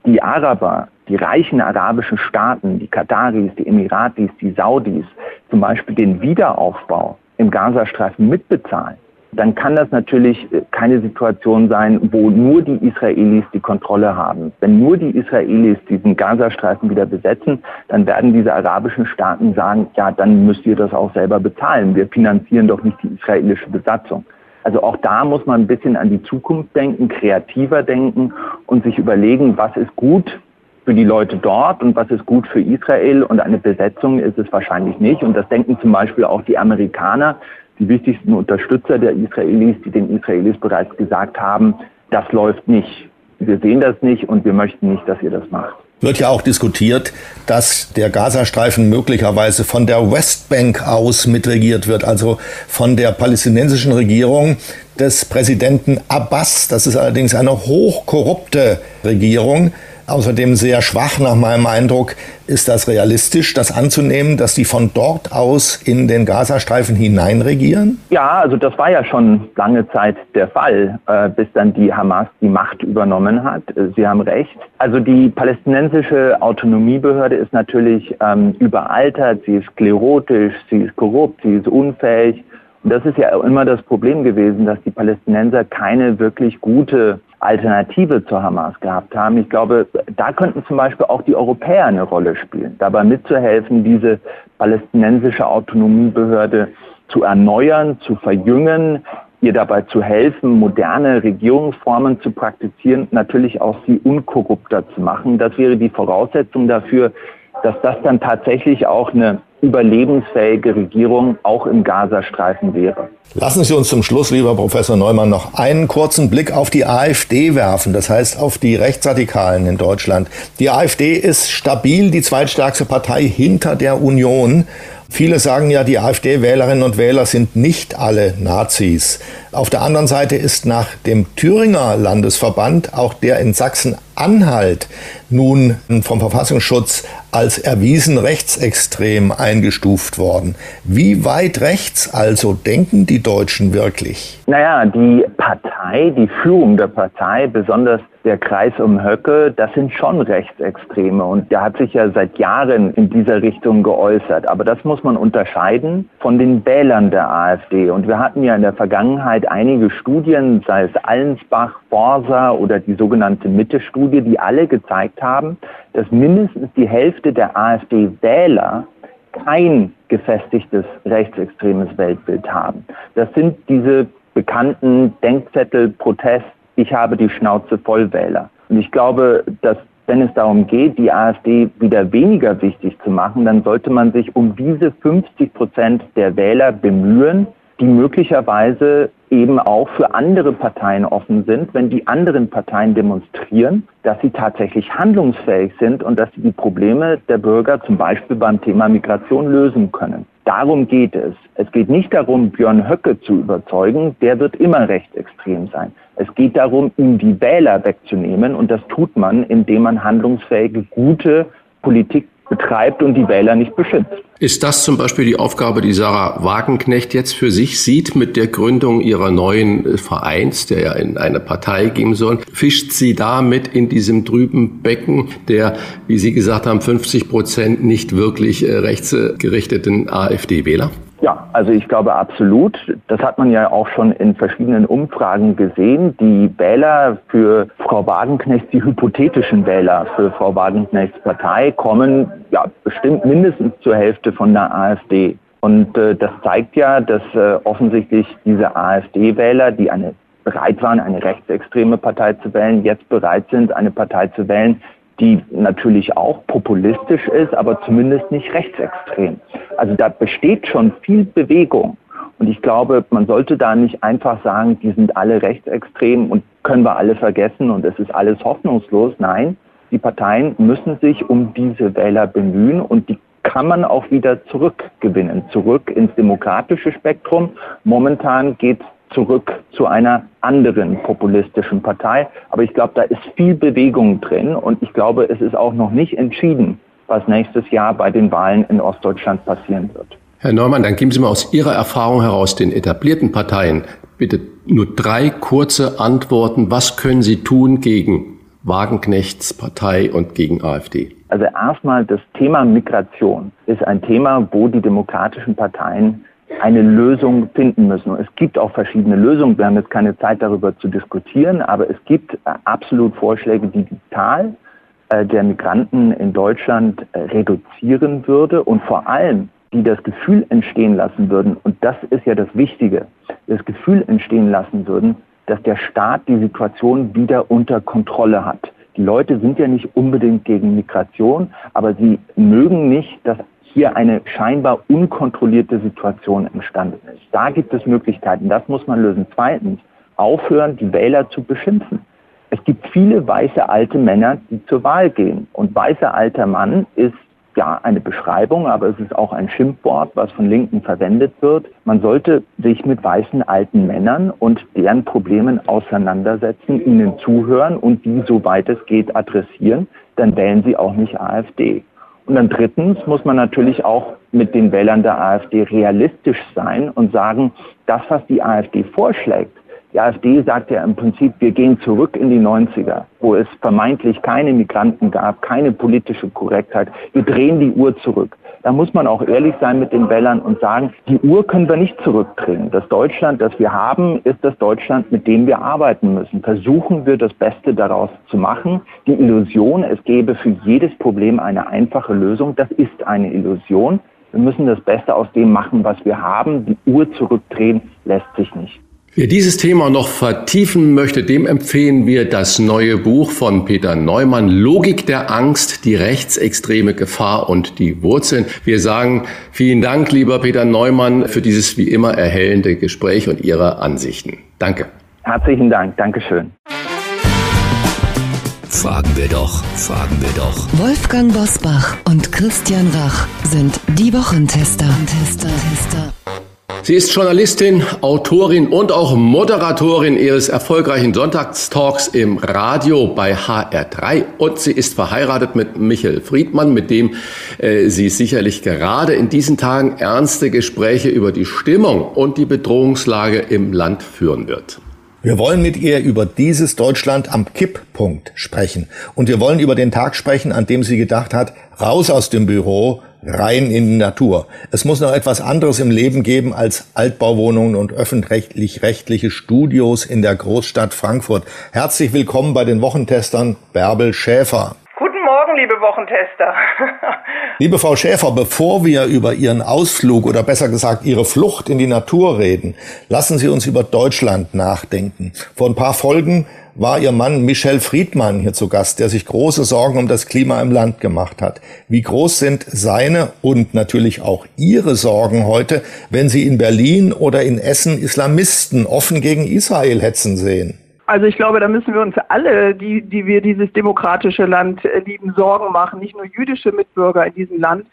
die Araber, die reichen arabischen Staaten, die Kataris, die Emiratis, die Saudis zum Beispiel den Wiederaufbau im Gazastreifen mitbezahlen, dann kann das natürlich äh, keine Situation sein, wo nur die Israelis die Kontrolle haben. Wenn nur die Israelis diesen Gazastreifen wieder besetzen, dann werden diese arabischen Staaten sagen, ja, dann müsst ihr das auch selber bezahlen. Wir finanzieren doch nicht die israelische Besatzung. Also auch da muss man ein bisschen an die Zukunft denken, kreativer denken und sich überlegen, was ist gut für die Leute dort und was ist gut für Israel und eine Besetzung ist es wahrscheinlich nicht. Und das denken zum Beispiel auch die Amerikaner, die wichtigsten Unterstützer der Israelis, die den Israelis bereits gesagt haben, das läuft nicht. Wir sehen das nicht und wir möchten nicht, dass ihr das macht.
Wird ja auch diskutiert, dass der Gazastreifen möglicherweise von der Westbank aus mitregiert wird, also von der palästinensischen Regierung des Präsidenten Abbas. Das ist allerdings eine hochkorrupte Regierung außerdem sehr schwach nach meinem Eindruck. Ist das realistisch, das anzunehmen, dass die von dort aus in den Gazastreifen hineinregieren?
Ja, also das war ja schon lange Zeit der Fall, äh, bis dann die Hamas die Macht übernommen hat. Äh, Sie haben recht. Also die palästinensische Autonomiebehörde ist natürlich ähm, überaltert, sie ist sklerotisch, sie ist korrupt, sie ist unfähig. Und das ist ja immer das Problem gewesen, dass die Palästinenser keine wirklich gute Alternative zur Hamas gehabt haben. Ich glaube, da könnten zum Beispiel auch die Europäer eine Rolle spielen, dabei mitzuhelfen, diese palästinensische Autonomiebehörde zu erneuern, zu verjüngen, ihr dabei zu helfen, moderne Regierungsformen zu praktizieren, natürlich auch sie unkorrupter zu machen. Das wäre die Voraussetzung dafür, dass das dann tatsächlich auch eine überlebensfähige Regierung auch im Gazastreifen wäre.
Lassen Sie uns zum Schluss, lieber Professor Neumann, noch einen kurzen Blick auf die AfD werfen, das heißt auf die Rechtsradikalen in Deutschland. Die AfD ist stabil die zweitstärkste Partei hinter der Union. Viele sagen ja, die AfD-Wählerinnen und Wähler sind nicht alle Nazis. Auf der anderen Seite ist nach dem Thüringer Landesverband auch der in Sachsen-Anhalt nun vom Verfassungsschutz als erwiesen rechtsextrem eingestuft worden. Wie weit rechts also denken die Deutschen wirklich?
Naja, die Partei, die Führung der Partei, besonders der Kreis um Höcke, das sind schon Rechtsextreme und der hat sich ja seit Jahren in dieser Richtung geäußert. Aber das muss man unterscheiden von den Wählern der AfD. Und wir hatten ja in der Vergangenheit einige Studien, sei es Allensbach, Borsa oder die sogenannte Mitte-Studie, die alle gezeigt haben, dass mindestens die Hälfte der AfD-Wähler kein gefestigtes rechtsextremes Weltbild haben. Das sind diese bekannten Denkzettel, Protest, ich habe die Schnauze voll Wähler. Und ich glaube, dass wenn es darum geht, die AfD wieder weniger wichtig zu machen, dann sollte man sich um diese 50 Prozent der Wähler bemühen, die möglicherweise eben auch für andere Parteien offen sind, wenn die anderen Parteien demonstrieren, dass sie tatsächlich handlungsfähig sind und dass sie die Probleme der Bürger zum Beispiel beim Thema Migration lösen können. Darum geht es. Es geht nicht darum, Björn Höcke zu überzeugen, der wird immer rechtsextrem sein. Es geht darum, ihm die Wähler wegzunehmen und das tut man, indem man handlungsfähige, gute Politik betreibt und die Wähler nicht beschützt.
Ist das zum Beispiel die Aufgabe, die Sarah Wagenknecht jetzt für sich sieht mit der Gründung ihrer neuen äh, Vereins, der ja in eine Partei gehen soll? Fischt sie da mit in diesem trüben Becken der, wie Sie gesagt haben, 50 Prozent nicht wirklich äh, rechtsgerichteten AfD-Wähler?
Ja, also ich glaube absolut. Das hat man ja auch schon in verschiedenen Umfragen gesehen. Die Wähler für Frau Wagenknecht, die hypothetischen Wähler für Frau Wagenknechts Partei kommen ja bestimmt mindestens zur Hälfte von der AfD. Und äh, das zeigt ja, dass äh, offensichtlich diese AfD-Wähler, die eine bereit waren, eine rechtsextreme Partei zu wählen, jetzt bereit sind, eine Partei zu wählen, die natürlich auch populistisch ist, aber zumindest nicht rechtsextrem. Also da besteht schon viel Bewegung. Und ich glaube, man sollte da nicht einfach sagen, die sind alle rechtsextrem und können wir alle vergessen und es ist alles hoffnungslos. Nein, die Parteien müssen sich um diese Wähler bemühen und die kann man auch wieder zurückgewinnen, zurück ins demokratische Spektrum. Momentan geht es zurück zu einer anderen populistischen Partei. Aber ich glaube, da ist viel Bewegung drin und ich glaube, es ist auch noch nicht entschieden, was nächstes Jahr bei den Wahlen in Ostdeutschland passieren wird.
Herr Neumann, dann geben Sie mal aus Ihrer Erfahrung heraus den etablierten Parteien bitte nur drei kurze Antworten. Was können Sie tun gegen Wagenknechts Partei und gegen AfD?
Also erstmal das Thema Migration ist ein Thema, wo die demokratischen Parteien eine Lösung finden müssen. Und es gibt auch verschiedene Lösungen. Wir haben jetzt keine Zeit darüber zu diskutieren, aber es gibt äh, absolut Vorschläge, die die Zahl äh, der Migranten in Deutschland äh, reduzieren würde und vor allem die das Gefühl entstehen lassen würden, und das ist ja das Wichtige, das Gefühl entstehen lassen würden, dass der Staat die Situation wieder unter Kontrolle hat. Die Leute sind ja nicht unbedingt gegen Migration, aber sie mögen nicht, dass hier eine scheinbar unkontrollierte Situation entstanden ist. Da gibt es Möglichkeiten, das muss man lösen. Zweitens, aufhören, die Wähler zu beschimpfen. Es gibt viele weiße alte Männer, die zur Wahl gehen. Und weißer alter Mann ist ja eine Beschreibung, aber es ist auch ein Schimpfwort, was von Linken verwendet wird. Man sollte sich mit weißen alten Männern und deren Problemen auseinandersetzen, ihnen zuhören und die, soweit es geht, adressieren. Dann wählen sie auch nicht AfD. Und dann drittens muss man natürlich auch mit den Wählern der AfD realistisch sein und sagen, das, was die AfD vorschlägt, die AfD sagt ja im Prinzip, wir gehen zurück in die 90er, wo es vermeintlich keine Migranten gab, keine politische Korrektheit. Wir drehen die Uhr zurück. Da muss man auch ehrlich sein mit den Wählern und sagen, die Uhr können wir nicht zurückdrehen. Das Deutschland, das wir haben, ist das Deutschland, mit dem wir arbeiten müssen. Versuchen wir das Beste daraus zu machen. Die Illusion, es gäbe für jedes Problem eine einfache Lösung, das ist eine Illusion. Wir müssen das Beste aus dem machen, was wir haben. Die Uhr zurückdrehen lässt sich nicht.
Wer dieses Thema noch vertiefen möchte, dem empfehlen wir das neue Buch von Peter Neumann, Logik der Angst, die rechtsextreme Gefahr und die Wurzeln. Wir sagen vielen Dank, lieber Peter Neumann, für dieses wie immer erhellende Gespräch und Ihre Ansichten. Danke.
Herzlichen Dank. Dankeschön.
Fragen wir doch, fragen wir doch.
Wolfgang Bosbach und Christian Rach sind die Wochentester. Tester, Tester.
Sie ist Journalistin, Autorin und auch Moderatorin ihres erfolgreichen Sonntagstalks im Radio bei HR3 und sie ist verheiratet mit Michael Friedmann, mit dem äh, sie sicherlich gerade in diesen Tagen ernste Gespräche über die Stimmung und die Bedrohungslage im Land führen wird.
Wir wollen mit ihr über dieses Deutschland am Kipppunkt sprechen. Und wir wollen über den Tag sprechen, an dem sie gedacht hat, raus aus dem Büro, rein in die Natur. Es muss noch etwas anderes im Leben geben als Altbauwohnungen und öffentlich-rechtliche Studios in der Großstadt Frankfurt. Herzlich willkommen bei den Wochentestern Bärbel Schäfer.
Liebe Wochentester.
liebe Frau Schäfer, bevor wir über Ihren Ausflug oder besser gesagt Ihre Flucht in die Natur reden, lassen Sie uns über Deutschland nachdenken. Vor ein paar Folgen war ihr Mann Michel Friedmann hier zu Gast, der sich große Sorgen um das Klima im Land gemacht hat. Wie groß sind seine und natürlich auch Ihre Sorgen heute, wenn Sie in Berlin oder in Essen Islamisten offen gegen Israel hetzen sehen?
Also ich glaube, da müssen wir uns alle, die, die wir dieses demokratische Land äh, lieben, Sorgen machen, nicht nur jüdische Mitbürger in diesem Land.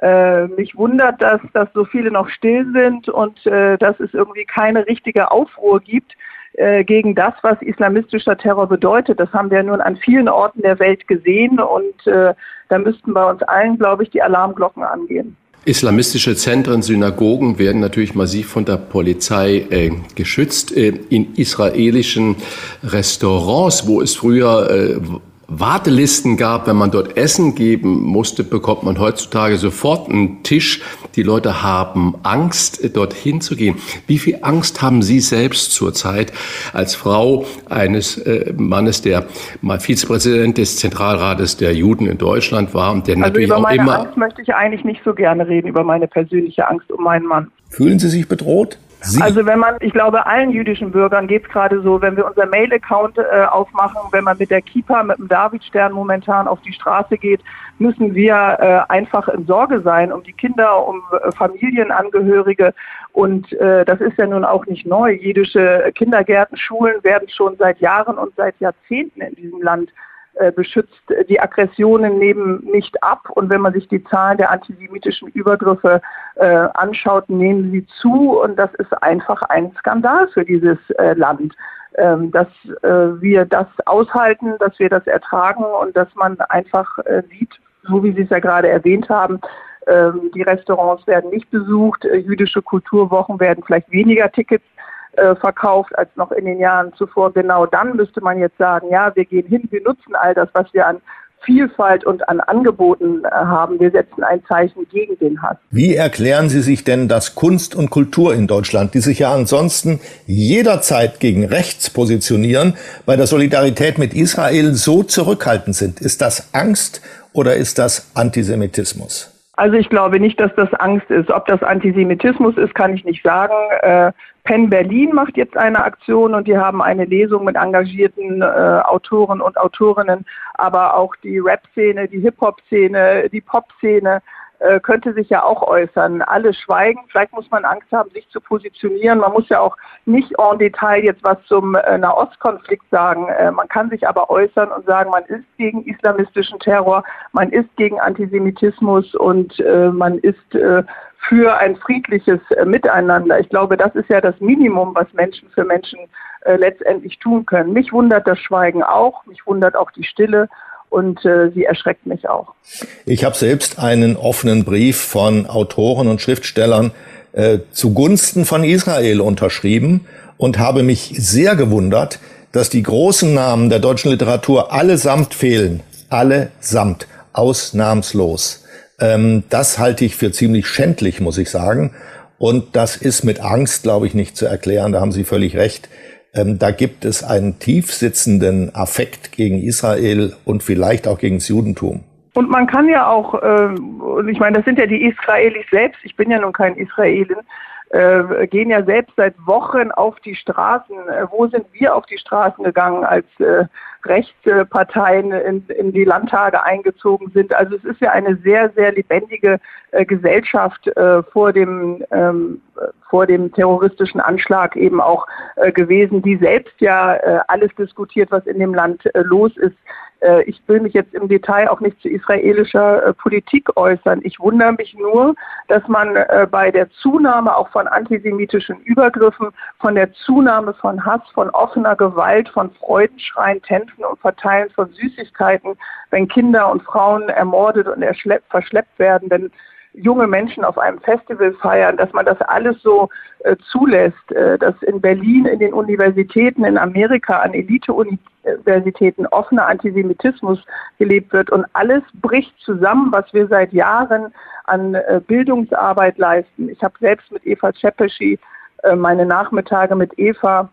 Äh, mich wundert, dass, dass so viele noch still sind und äh, dass es irgendwie keine richtige Aufruhr gibt äh, gegen das, was islamistischer Terror bedeutet. Das haben wir nun an vielen Orten der Welt gesehen und äh, da müssten bei uns allen, glaube ich, die Alarmglocken angehen.
Islamistische Zentren, Synagogen werden natürlich massiv von der Polizei äh, geschützt. Äh, in israelischen Restaurants, wo es früher äh, Wartelisten gab, wenn man dort Essen geben musste, bekommt man heutzutage sofort einen Tisch. Die Leute haben Angst, dorthin zu gehen. Wie viel Angst haben Sie selbst zurzeit als Frau eines äh, Mannes, der mal Vizepräsident des Zentralrates der Juden in Deutschland war und der
also
natürlich
über
auch
meine
immer.
Angst möchte ich eigentlich nicht so gerne reden, über meine persönliche Angst um meinen Mann.
Fühlen Sie sich bedroht?
Sie. Also wenn man, ich glaube, allen jüdischen Bürgern geht es gerade so, wenn wir unser Mail-Account äh, aufmachen, wenn man mit der Kippa, mit dem Davidstern momentan auf die Straße geht, müssen wir äh, einfach in Sorge sein um die Kinder, um äh, Familienangehörige. Und äh, das ist ja nun auch nicht neu. Jüdische Kindergärten, Schulen werden schon seit Jahren und seit Jahrzehnten in diesem Land äh, beschützt die Aggressionen nehmen nicht ab. Und wenn man sich die Zahlen der antisemitischen Übergriffe äh, anschaut, nehmen sie zu. Und das ist einfach ein Skandal für dieses äh, Land, ähm, dass äh, wir das aushalten, dass wir das ertragen und dass man einfach äh, sieht, so wie Sie es ja gerade erwähnt haben, ähm, die Restaurants werden nicht besucht, äh, jüdische Kulturwochen werden vielleicht weniger Tickets äh, verkauft als noch in den Jahren zuvor. Genau dann müsste man jetzt sagen, ja, wir gehen hin, wir nutzen all das, was wir an Vielfalt und an Angeboten äh, haben. Wir setzen ein Zeichen gegen den Hass.
Wie erklären Sie sich denn, dass Kunst und Kultur in Deutschland, die sich ja ansonsten jederzeit gegen rechts positionieren, bei der Solidarität mit Israel so zurückhaltend sind? Ist das Angst oder ist das Antisemitismus?
Also ich glaube nicht, dass das Angst ist. Ob das Antisemitismus ist, kann ich nicht sagen. Äh, Penn Berlin macht jetzt eine Aktion und die haben eine Lesung mit engagierten äh, Autoren und Autorinnen, aber auch die Rap-Szene, die Hip-Hop-Szene, die Pop-Szene äh, könnte sich ja auch äußern. Alle schweigen. Vielleicht muss man Angst haben, sich zu positionieren. Man muss ja auch nicht en Detail jetzt was zum äh, Nahostkonflikt sagen. Äh, man kann sich aber äußern und sagen, man ist gegen islamistischen Terror, man ist gegen Antisemitismus und äh, man ist äh, für ein friedliches äh, Miteinander. Ich glaube, das ist ja das Minimum, was Menschen für Menschen letztendlich tun können. Mich wundert das Schweigen auch, mich wundert auch die Stille und äh, sie erschreckt mich auch.
Ich habe selbst einen offenen Brief von Autoren und Schriftstellern äh, zugunsten von Israel unterschrieben und habe mich sehr gewundert, dass die großen Namen der deutschen Literatur allesamt fehlen. Allesamt. Ausnahmslos. Ähm, das halte ich für ziemlich schändlich, muss ich sagen. Und das ist mit Angst, glaube ich, nicht zu erklären. Da haben Sie völlig recht. Ähm, da gibt es einen tiefsitzenden Affekt gegen Israel und vielleicht auch gegen das Judentum.
Und man kann ja auch, äh, ich meine, das sind ja die Israelis selbst, ich bin ja nun kein Israelin, äh, gehen ja selbst seit Wochen auf die Straßen. Äh, wo sind wir auf die Straßen gegangen, als äh, Rechtsparteien in, in die Landtage eingezogen sind? Also es ist ja eine sehr, sehr lebendige äh, Gesellschaft äh, vor dem ähm, vor dem terroristischen Anschlag eben auch äh, gewesen, die selbst ja alles diskutiert, was in dem Land los ist. Äh, ich will mich jetzt im Detail auch nicht zu israelischer äh, Politik äußern. Ich wundere mich nur, dass man äh, bei der Zunahme auch von antisemitischen Übergriffen, von der Zunahme von Hass, von offener Gewalt, von Freudenschreien, Tänzen und Verteilen von Süßigkeiten, wenn Kinder und Frauen ermordet und verschleppt werden, denn junge Menschen auf einem Festival feiern, dass man das alles so äh, zulässt, äh, dass in Berlin, in den Universitäten, in Amerika, an Elite-Universitäten offener Antisemitismus gelebt wird und alles bricht zusammen, was wir seit Jahren an äh, Bildungsarbeit leisten. Ich habe selbst mit Eva Czepeschi äh, meine Nachmittage mit Eva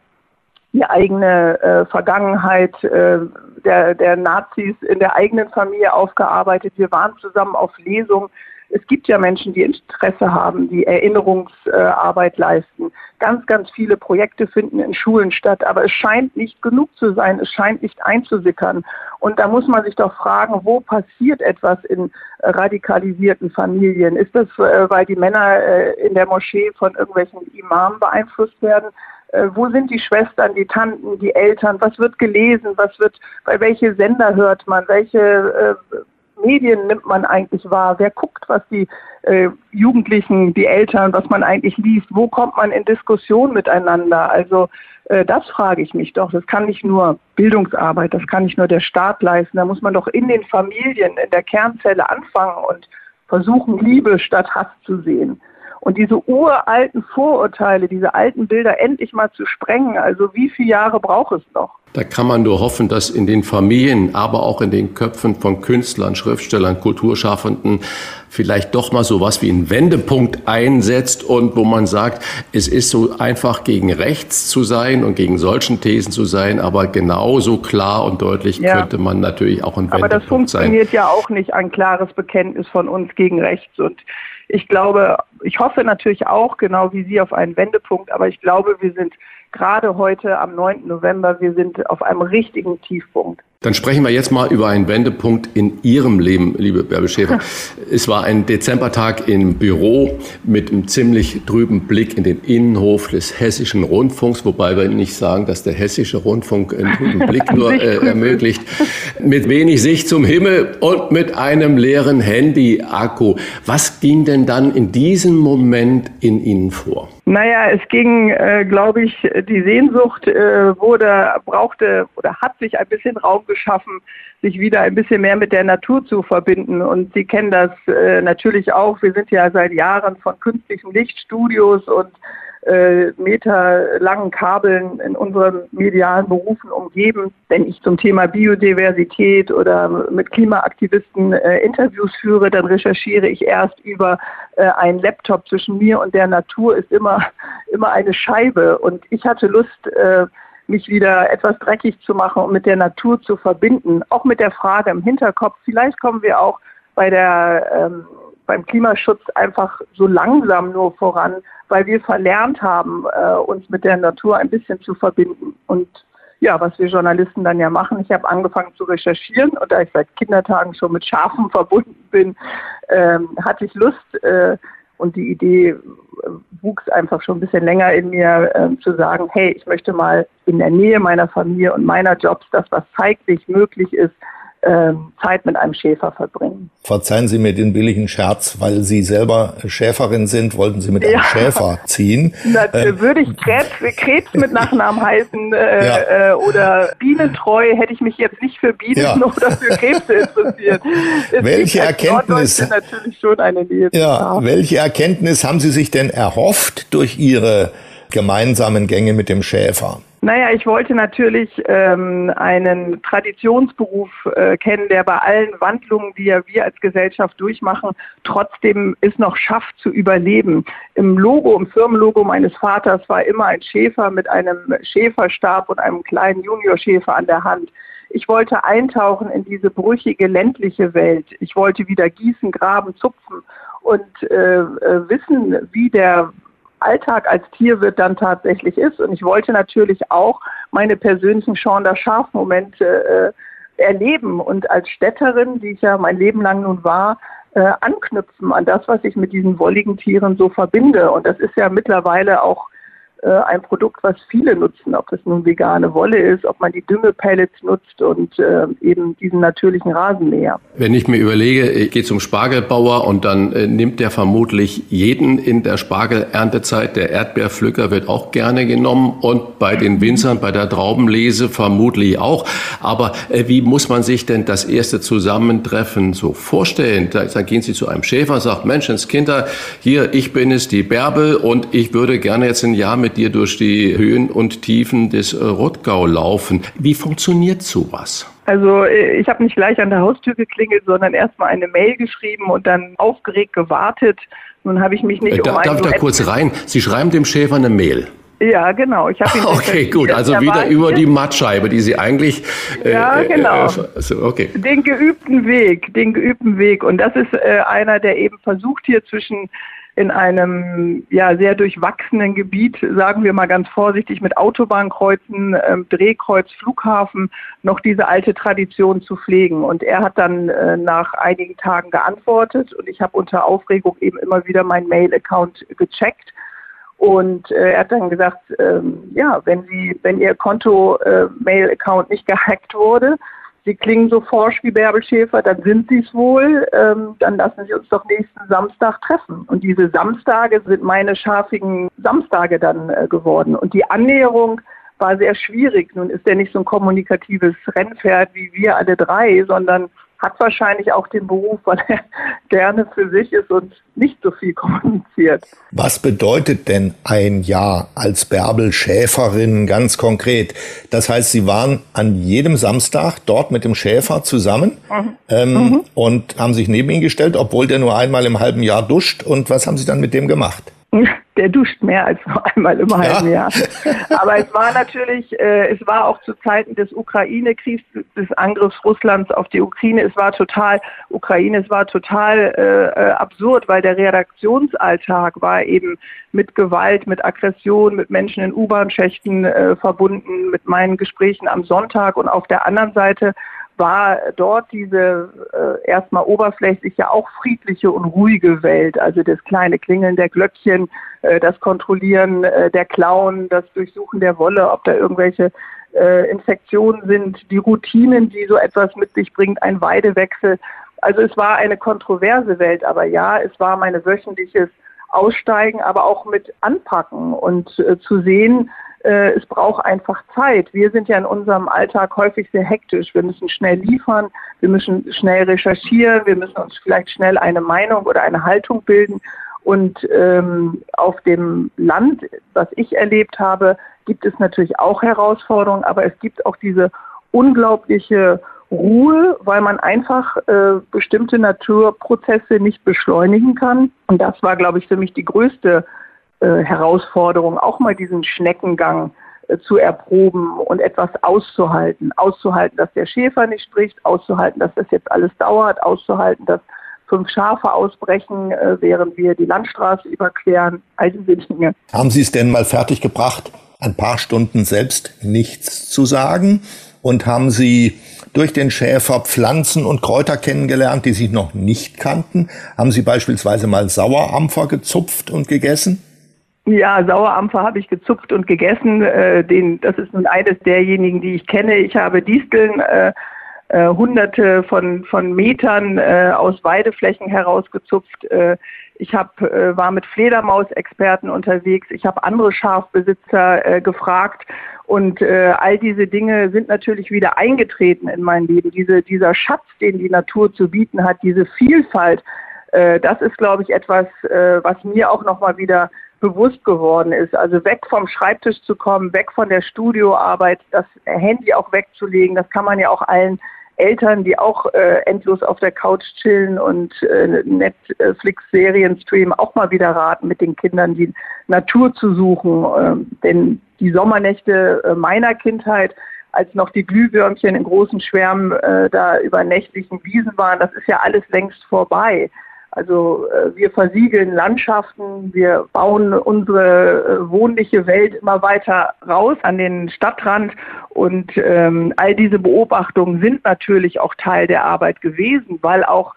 die eigene äh, Vergangenheit äh, der, der Nazis in der eigenen Familie aufgearbeitet. Wir waren zusammen auf Lesungen es gibt ja Menschen, die Interesse haben, die Erinnerungsarbeit leisten. Ganz, ganz viele Projekte finden in Schulen statt, aber es scheint nicht genug zu sein, es scheint nicht einzusickern. Und da muss man sich doch fragen, wo passiert etwas in radikalisierten Familien? Ist das, äh, weil die Männer äh, in der Moschee von irgendwelchen Imamen beeinflusst werden? Äh, wo sind die Schwestern, die Tanten, die Eltern? Was wird gelesen? Was wird, bei welche Sender hört man? Welche Medien nimmt man eigentlich wahr? Wer guckt, was die äh, Jugendlichen, die Eltern, was man eigentlich liest? Wo kommt man in Diskussion miteinander? Also äh, das frage ich mich doch. Das kann nicht nur Bildungsarbeit, das kann nicht nur der Staat leisten. Da muss man doch in den Familien, in der Kernzelle anfangen und versuchen, Liebe statt Hass zu sehen. Und diese uralten Vorurteile, diese alten Bilder endlich mal zu sprengen, also wie viele Jahre braucht es noch?
Da kann man nur hoffen, dass in den Familien, aber auch in den Köpfen von Künstlern, Schriftstellern, Kulturschaffenden vielleicht doch mal so was wie ein Wendepunkt einsetzt und wo man sagt, es ist so einfach gegen rechts zu sein und gegen solchen Thesen zu sein, aber genauso klar und deutlich ja. könnte man natürlich auch ein
Wendepunkt sein. Aber das funktioniert sein. ja auch nicht, ein klares Bekenntnis von uns gegen rechts und ich glaube, ich hoffe natürlich auch, genau wie Sie, auf einen Wendepunkt, aber ich glaube, wir sind gerade heute am 9. November, wir sind auf einem richtigen Tiefpunkt.
Dann sprechen wir jetzt mal über einen Wendepunkt in Ihrem Leben, liebe Bärbel Schäfer. es war ein Dezembertag im Büro mit einem ziemlich trüben Blick in den Innenhof des Hessischen Rundfunks, wobei wir nicht sagen, dass der Hessische Rundfunk einen trüben Blick nur äh, ermöglicht. Mit wenig Sicht zum Himmel und mit einem leeren Handy-Akku. Was ging denn dann in diesem Moment in Ihnen vor?
Naja, es ging, äh, glaube ich, die Sehnsucht äh, wurde, brauchte oder hat sich ein bisschen Raum geschaffen, sich wieder ein bisschen mehr mit der Natur zu verbinden. Und Sie kennen das äh, natürlich auch. Wir sind ja seit Jahren von künstlichen Lichtstudios und äh, meterlangen Kabeln in unseren medialen Berufen umgeben. Wenn ich zum Thema Biodiversität oder mit Klimaaktivisten äh, Interviews führe, dann recherchiere ich erst über äh, einen Laptop. Zwischen mir und der Natur ist immer, immer eine Scheibe. Und ich hatte Lust, äh, mich wieder etwas dreckig zu machen und mit der Natur zu verbinden. Auch mit der Frage im Hinterkopf, vielleicht kommen wir auch bei der, ähm, beim Klimaschutz einfach so langsam nur voran, weil wir verlernt haben, äh, uns mit der Natur ein bisschen zu verbinden. Und ja, was wir Journalisten dann ja machen, ich habe angefangen zu recherchieren und da ich seit Kindertagen schon mit Schafen verbunden bin, ähm, hatte ich Lust äh, und die Idee äh, wuchs einfach schon ein bisschen länger in mir, äh, zu sagen, hey, ich möchte mal in der Nähe meiner Familie und meiner Jobs das, was zeitlich möglich ist, ähm, Zeit mit einem Schäfer verbringen.
Verzeihen Sie mir den billigen Scherz, weil Sie selber Schäferin sind, wollten Sie mit einem ja. Schäfer ziehen.
Na, ähm. Würde ich Krebs, Krebs mit Nachnamen heißen äh, ja. äh, oder bienentreu, hätte ich mich jetzt nicht für Bienen ja. oder für Krebse interessiert.
welche Erkenntnis,
natürlich schon eine Nähe
ja, welche Erkenntnis haben Sie sich denn erhofft durch Ihre gemeinsamen Gänge mit dem Schäfer?
Naja, ich wollte natürlich ähm, einen Traditionsberuf äh, kennen, der bei allen Wandlungen, die ja wir als Gesellschaft durchmachen, trotzdem es noch schafft zu überleben. Im Logo, im Firmenlogo meines Vaters war immer ein Schäfer mit einem Schäferstab und einem kleinen Juniorschäfer an der Hand. Ich wollte eintauchen in diese brüchige ländliche Welt. Ich wollte wieder gießen, graben, zupfen und äh, äh wissen, wie der Alltag als Tierwirt dann tatsächlich ist. Und ich wollte natürlich auch meine persönlichen der Schaf-Momente äh, erleben und als Städterin, die ich ja mein Leben lang nun war, äh, anknüpfen an das, was ich mit diesen wolligen Tieren so verbinde. Und das ist ja mittlerweile auch ein Produkt, was viele nutzen, ob das nun vegane Wolle ist, ob man die Düngepellets nutzt und äh, eben diesen natürlichen Rasenmäher.
Wenn ich mir überlege, ich gehe zum Spargelbauer und dann äh, nimmt der vermutlich jeden in der Spargelerntezeit. Der Erdbeerpflücker wird auch gerne genommen und bei den Winzern, bei der Traubenlese vermutlich auch. Aber äh, wie muss man sich denn das erste Zusammentreffen so vorstellen? Da, dann gehen Sie zu einem Schäfer sagen, Menschenskinder, hier, ich bin es, die Bärbel und ich würde gerne jetzt ein Jahr mit mit dir durch die Höhen und Tiefen des äh, Rottgau laufen. Wie funktioniert sowas?
Also äh, ich habe nicht gleich an der Haustür geklingelt, sondern erstmal eine Mail geschrieben und dann aufgeregt gewartet. Nun habe ich mich nicht
äh, da, um Darf ich da kurz rein? Sie schreiben dem Schäfer eine Mail.
Ja, genau. Ich
ihn okay, gut. Also wieder über die Mattscheibe, die Sie eigentlich.
Äh, ja, genau. Äh, okay. Den geübten Weg, den geübten Weg. Und das ist äh, einer, der eben versucht hier zwischen in einem ja sehr durchwachsenen Gebiet, sagen wir mal ganz vorsichtig, mit Autobahnkreuzen, ähm, Drehkreuz, Flughafen, noch diese alte Tradition zu pflegen. Und er hat dann äh, nach einigen Tagen geantwortet und ich habe unter Aufregung eben immer wieder meinen Mail-Account gecheckt. Und äh, er hat dann gesagt, ähm, ja, wenn Sie, wenn Ihr Konto-Mail-Account äh, nicht gehackt wurde, Sie klingen so forsch wie Bärbel Schäfer, dann sind Sie es wohl. Ähm, dann lassen Sie uns doch nächsten Samstag treffen. Und diese Samstage sind meine schafigen Samstage dann äh, geworden. Und die Annäherung war sehr schwierig. Nun ist er nicht so ein kommunikatives Rennpferd wie wir alle drei, sondern hat wahrscheinlich auch den Beruf, weil er gerne für sich ist und nicht so viel kommuniziert.
Was bedeutet denn ein Jahr als Bärbel Schäferin ganz konkret? Das heißt, Sie waren an jedem Samstag dort mit dem Schäfer zusammen mhm. Ähm, mhm. und haben sich neben ihn gestellt, obwohl der nur einmal im halben Jahr duscht. Und was haben Sie dann mit dem gemacht?
der duscht mehr als einmal im halben Jahr. Aber es war natürlich, äh, es war auch zu Zeiten des Ukraine-Kriegs, des Angriffs Russlands auf die Ukraine, es war total, Ukraine, es war total äh, äh, absurd, weil der Redaktionsalltag war eben mit Gewalt, mit Aggression, mit Menschen in U-Bahn-Schächten äh, verbunden, mit meinen Gesprächen am Sonntag und auf der anderen Seite war dort diese äh, erstmal oberflächlich ja auch friedliche und ruhige Welt, also das kleine Klingeln der Glöckchen, äh, das Kontrollieren äh, der Klauen, das Durchsuchen der Wolle, ob da irgendwelche äh, Infektionen sind, die Routinen, die so etwas mit sich bringt, ein Weidewechsel. Also es war eine kontroverse Welt, aber ja, es war meine wöchentliches Aussteigen, aber auch mit Anpacken und äh, zu sehen, äh, es braucht einfach Zeit. Wir sind ja in unserem Alltag häufig sehr hektisch. Wir müssen schnell liefern, wir müssen schnell recherchieren, wir müssen uns vielleicht schnell eine Meinung oder eine Haltung bilden. Und ähm, auf dem Land, was ich erlebt habe, gibt es natürlich auch Herausforderungen, aber es gibt auch diese unglaubliche Ruhe, weil man einfach äh, bestimmte Naturprozesse nicht beschleunigen kann. Und das war, glaube ich, für mich die größte äh, Herausforderung, auch mal diesen Schneckengang äh, zu erproben und etwas auszuhalten. Auszuhalten, dass der Schäfer nicht spricht, auszuhalten, dass das jetzt alles dauert, auszuhalten, dass fünf Schafe ausbrechen, äh, während wir die Landstraße überqueren, all diese Dinge.
Haben Sie es denn mal fertiggebracht, ein paar Stunden selbst nichts zu sagen? Und haben Sie durch den Schäfer Pflanzen und Kräuter kennengelernt, die Sie noch nicht kannten? Haben Sie beispielsweise mal Sauerampfer gezupft und gegessen?
Ja, Sauerampfer habe ich gezupft und gegessen. Äh, den, das ist nun eines derjenigen, die ich kenne. Ich habe Disteln äh, äh, hunderte von, von Metern äh, aus Weideflächen herausgezupft. Äh, ich hab, äh, war mit Fledermausexperten unterwegs. Ich habe andere Schafbesitzer gefragt. Und all diese Dinge sind natürlich wieder eingetreten in mein Leben. Diese, dieser Schatz, den die Natur zu bieten hat, diese Vielfalt, das ist, glaube ich, etwas, was mir auch nochmal wieder bewusst geworden ist. Also weg vom Schreibtisch zu kommen, weg von der Studioarbeit, das Handy auch wegzulegen, das kann man ja auch allen Eltern, die auch äh, endlos auf der Couch chillen und äh, Netflix-Serien streamen, auch mal wieder raten, mit den Kindern die Natur zu suchen. Ähm, denn die Sommernächte äh, meiner Kindheit, als noch die Glühwürmchen in großen Schwärmen äh, da über nächtlichen Wiesen waren, das ist ja alles längst vorbei. Also äh, wir versiegeln Landschaften, wir bauen unsere äh, wohnliche Welt immer weiter raus an den Stadtrand und ähm, all diese Beobachtungen sind natürlich auch Teil der Arbeit gewesen, weil auch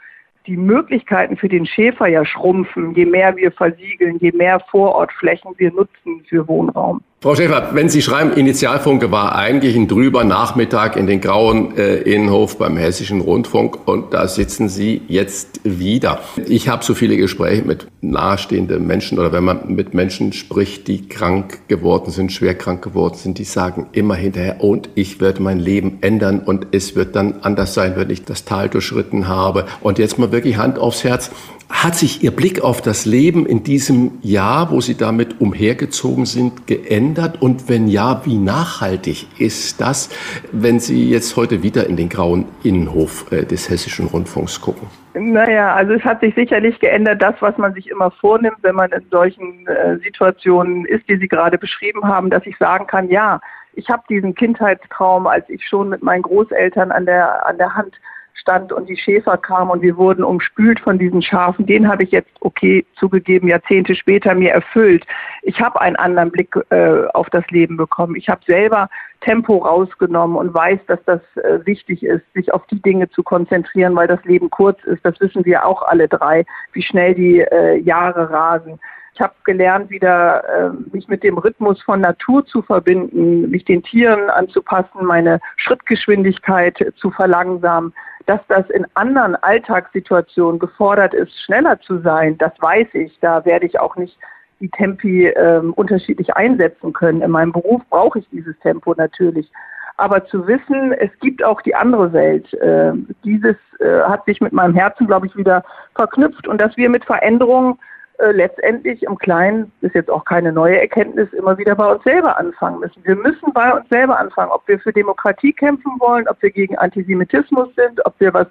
die Möglichkeiten für den Schäfer ja schrumpfen, je mehr wir versiegeln, je mehr Vorortflächen wir nutzen für Wohnraum.
Frau Schäfer, wenn Sie schreiben, Initialfunke war eigentlich ein drüber Nachmittag in den grauen äh, Innenhof beim Hessischen Rundfunk und da sitzen Sie jetzt wieder. Ich habe so viele Gespräche mit nahestehenden Menschen oder wenn man mit Menschen spricht, die krank geworden sind, schwer krank geworden sind, die sagen immer hinterher, und ich werde mein Leben ändern und es wird dann anders sein, wenn ich das Tal durchschritten habe. Und jetzt mal wirklich Hand aufs Herz. Hat sich Ihr Blick auf das Leben in diesem Jahr, wo Sie damit umhergezogen sind, geändert? Und wenn ja, wie nachhaltig ist das, wenn Sie jetzt heute wieder in den grauen Innenhof äh, des Hessischen Rundfunks gucken?
Naja, also es hat sich sicherlich geändert, das, was man sich immer vornimmt, wenn man in solchen äh, Situationen ist, die Sie gerade beschrieben haben, dass ich sagen kann, ja, ich habe diesen Kindheitstraum, als ich schon mit meinen Großeltern an der, an der Hand stand und die Schäfer kamen und wir wurden umspült von diesen Schafen, den habe ich jetzt, okay, zugegeben, Jahrzehnte später mir erfüllt. Ich habe einen anderen Blick äh, auf das Leben bekommen. Ich habe selber Tempo rausgenommen und weiß, dass das äh, wichtig ist, sich auf die Dinge zu konzentrieren, weil das Leben kurz ist. Das wissen wir auch alle drei, wie schnell die äh, Jahre rasen. Ich habe gelernt, wieder äh, mich mit dem Rhythmus von Natur zu verbinden, mich den Tieren anzupassen, meine Schrittgeschwindigkeit zu verlangsamen. Dass das in anderen Alltagssituationen gefordert ist, schneller zu sein, das weiß ich. Da werde ich auch nicht die Tempi äh, unterschiedlich einsetzen können. In meinem Beruf brauche ich dieses Tempo natürlich. Aber zu wissen, es gibt auch die andere Welt, äh, dieses äh, hat sich mit meinem Herzen, glaube ich, wieder verknüpft. Und dass wir mit Veränderungen äh, letztendlich im Kleinen, ist jetzt auch keine neue Erkenntnis, immer wieder bei uns selber anfangen müssen. Wir müssen bei uns selber anfangen, ob wir für Demokratie kämpfen wollen, ob wir gegen Antisemitismus sind, ob wir was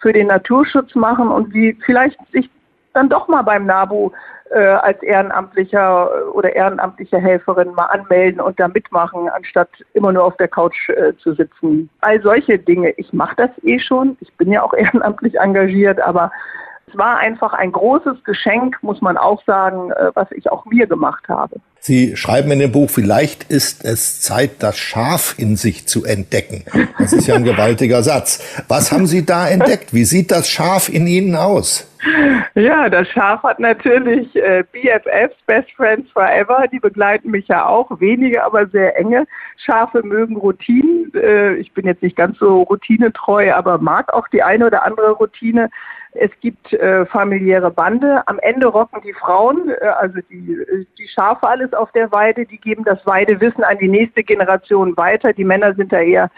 für den Naturschutz machen und wie vielleicht sich dann doch mal beim NABU äh, als ehrenamtlicher oder ehrenamtliche Helferin mal anmelden und da mitmachen, anstatt immer nur auf der Couch äh, zu sitzen. All solche Dinge. Ich mache das eh schon. Ich bin ja auch ehrenamtlich engagiert, aber es war einfach ein großes Geschenk, muss man auch sagen, äh, was ich auch mir gemacht habe.
Sie schreiben in dem Buch, vielleicht ist es Zeit, das Schaf in sich zu entdecken. Das ist ja ein gewaltiger Satz. Was haben Sie da entdeckt? Wie sieht das Schaf in Ihnen aus?
Ja, das Schaf hat natürlich äh, BFFs, Best Friends Forever, die begleiten mich ja auch, wenige, aber sehr enge. Schafe mögen Routinen. Äh, ich bin jetzt nicht ganz so routinetreu, aber mag auch die eine oder andere Routine. Es gibt äh, familiäre Bande. Am Ende rocken die Frauen, äh, also die, die Schafe alles auf der Weide, die geben das Weidewissen an die nächste Generation weiter. Die Männer sind da eher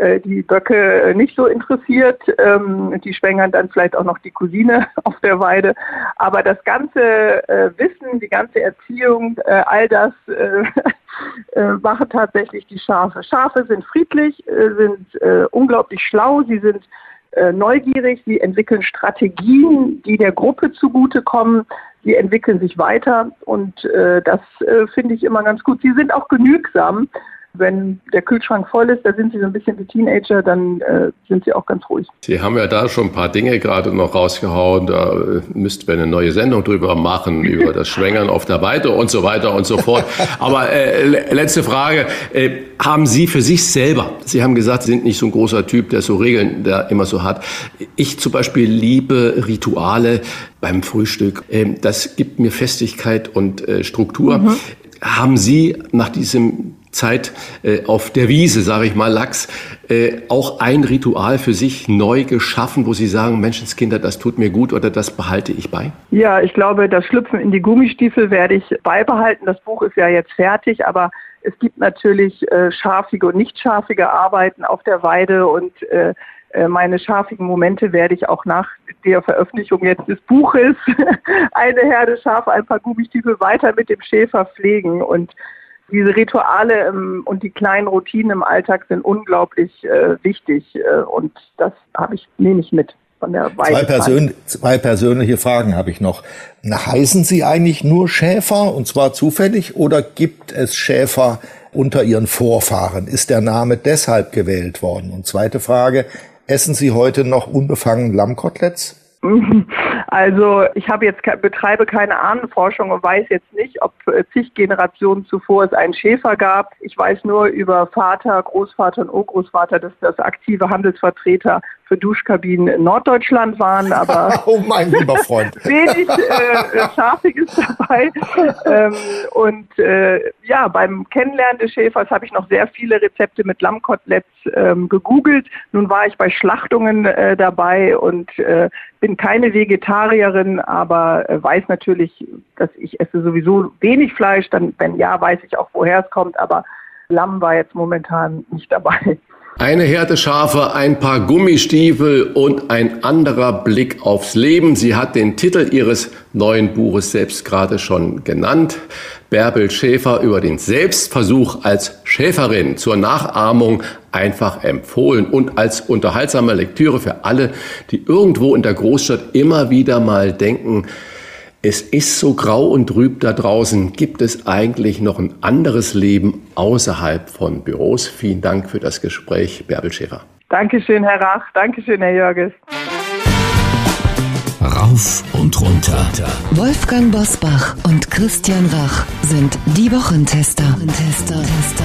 äh, die Böcke äh, nicht so interessiert. Ähm, die schwängern dann vielleicht auch noch die Cousine auf der Weide. Aber das ganze äh, Wissen, die ganze Erziehung, äh, all das äh, äh, machen tatsächlich die Schafe. Schafe sind friedlich, äh, sind äh, unglaublich schlau, sie sind äh, neugierig, sie entwickeln Strategien, die der Gruppe zugutekommen, sie entwickeln sich weiter und äh, das äh, finde ich immer ganz gut. Sie sind auch genügsam. Wenn der Kühlschrank voll ist, da sind sie so ein bisschen wie Teenager, dann äh, sind sie auch ganz ruhig.
Sie haben ja da schon ein paar Dinge gerade noch rausgehauen. Da äh, müssten wir eine neue Sendung drüber machen, über das Schwängern auf der Weite und so weiter und so fort. Aber äh, letzte Frage. Äh, haben Sie für sich selber, Sie haben gesagt, Sie sind nicht so ein großer Typ, der so Regeln der immer so hat. Ich zum Beispiel liebe Rituale beim Frühstück. Ähm, das gibt mir Festigkeit und äh, Struktur. Mhm. Haben Sie nach diesem Zeit äh, auf der Wiese, sage ich mal, Lachs, äh, auch ein Ritual für sich neu geschaffen, wo Sie sagen, Menschenskinder, das tut mir gut oder das behalte ich bei?
Ja, ich glaube, das Schlüpfen in die Gummistiefel werde ich beibehalten. Das Buch ist ja jetzt fertig, aber es gibt natürlich äh, schafige und nicht schafige Arbeiten auf der Weide und äh, äh meine schafigen Momente werde ich auch nach der Veröffentlichung jetzt des Buches eine Herde Schafe, ein paar Gummistiefel weiter mit dem Schäfer pflegen und diese Rituale ähm, und die kleinen Routinen im Alltag sind unglaublich äh, wichtig äh, und das habe ich nehme ich mit. Von der
zwei, Persön zwei persönliche Fragen habe ich noch. Heißen Sie eigentlich nur Schäfer und zwar zufällig oder gibt es Schäfer unter Ihren Vorfahren? Ist der Name deshalb gewählt worden? Und zweite Frage, essen Sie heute noch unbefangen Lammkoteletts?
Also ich habe jetzt betreibe keine Ahnenforschung und weiß jetzt nicht, ob äh, zig Generationen zuvor es einen Schäfer gab. Ich weiß nur über Vater, Großvater und Urgroßvater, dass das aktive Handelsvertreter für Duschkabinen in Norddeutschland waren, aber
oh mein lieber Freund.
wenig äh, Scharfiges dabei. Ähm, und äh, ja, beim Kennenlernen des Schäfers habe ich noch sehr viele Rezepte mit Lammkoteletts ähm, gegoogelt. Nun war ich bei Schlachtungen äh, dabei und äh, bin keine Vegetarierin, aber äh, weiß natürlich, dass ich esse sowieso wenig Fleisch. Dann, wenn ja, weiß ich auch, woher es kommt, aber Lamm war jetzt momentan nicht dabei.
Eine Härte Schafe, ein paar Gummistiefel und ein anderer Blick aufs Leben. Sie hat den Titel ihres neuen Buches selbst gerade schon genannt. Bärbel Schäfer über den Selbstversuch als Schäferin zur Nachahmung einfach empfohlen und als unterhaltsame Lektüre für alle, die irgendwo in der Großstadt immer wieder mal denken, es ist so grau und trüb da draußen. Gibt es eigentlich noch ein anderes Leben außerhalb von Büros? Vielen Dank für das Gespräch, Bärbel Schäfer.
Dankeschön, Herr Rach. Dankeschön, Herr Jörges.
Rauf und runter.
Wolfgang Bosbach und Christian Rach sind die Wochentester. Tester, Tester.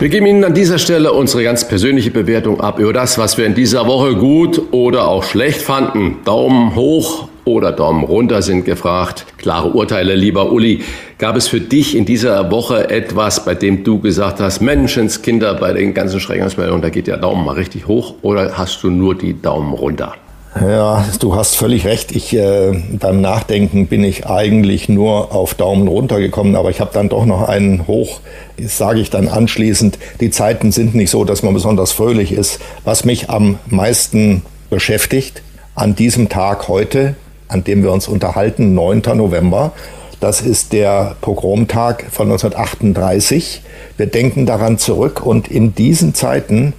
Wir geben Ihnen an dieser Stelle unsere ganz persönliche Bewertung ab über das, was wir in dieser Woche gut oder auch schlecht fanden. Daumen hoch oder Daumen runter sind gefragt. Klare Urteile, lieber Uli. Gab es für dich in dieser Woche etwas, bei dem du gesagt hast, Menschenskinder, bei den ganzen Schreckensmeldungen, da geht der Daumen mal richtig hoch oder hast du nur die Daumen runter?
Ja, du hast völlig recht. Ich äh, beim Nachdenken bin ich eigentlich nur auf Daumen runter gekommen, aber ich habe dann doch noch einen hoch. Sage ich dann anschließend: Die Zeiten sind nicht so, dass man besonders fröhlich ist. Was mich am meisten beschäftigt an diesem Tag heute an dem wir uns unterhalten, 9. November. Das ist der Pogromtag von 1938. Wir denken daran zurück und in diesen Zeiten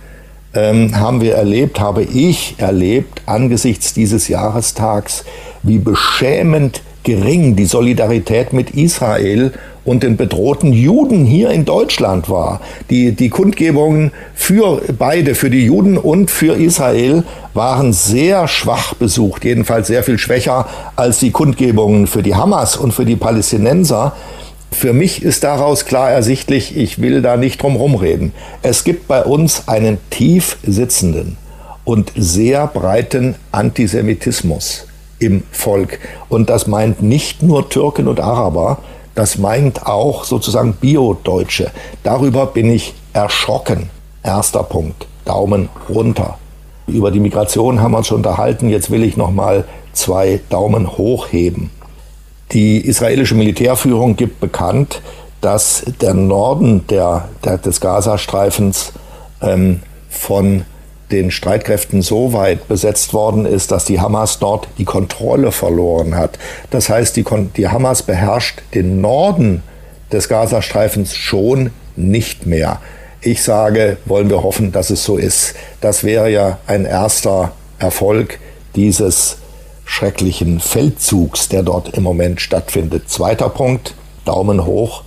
ähm, haben wir erlebt, habe ich erlebt, angesichts dieses Jahrestags, wie beschämend gering die Solidarität mit Israel und den bedrohten Juden hier in Deutschland war. Die, die Kundgebungen für beide, für die Juden und für Israel, waren sehr schwach besucht, jedenfalls sehr viel schwächer als die Kundgebungen für die Hamas und für die Palästinenser. Für mich ist daraus klar ersichtlich, ich will da nicht drum rumreden. Es gibt bei uns einen tief sitzenden und sehr breiten Antisemitismus im Volk. Und das meint nicht nur Türken und Araber, das meint auch sozusagen Bio-Deutsche. Darüber bin ich erschrocken. Erster Punkt. Daumen runter. Über die Migration haben wir uns schon unterhalten. Jetzt will ich noch mal zwei Daumen hochheben. Die israelische Militärführung gibt bekannt, dass der Norden der, der des Gazastreifens ähm, von den Streitkräften so weit besetzt worden ist, dass die Hamas dort die Kontrolle verloren hat. Das heißt, die, die Hamas beherrscht den Norden des Gazastreifens schon nicht mehr. Ich sage, wollen wir hoffen, dass es so ist. Das wäre ja ein erster Erfolg dieses schrecklichen Feldzugs, der dort im Moment stattfindet. Zweiter Punkt, Daumen hoch.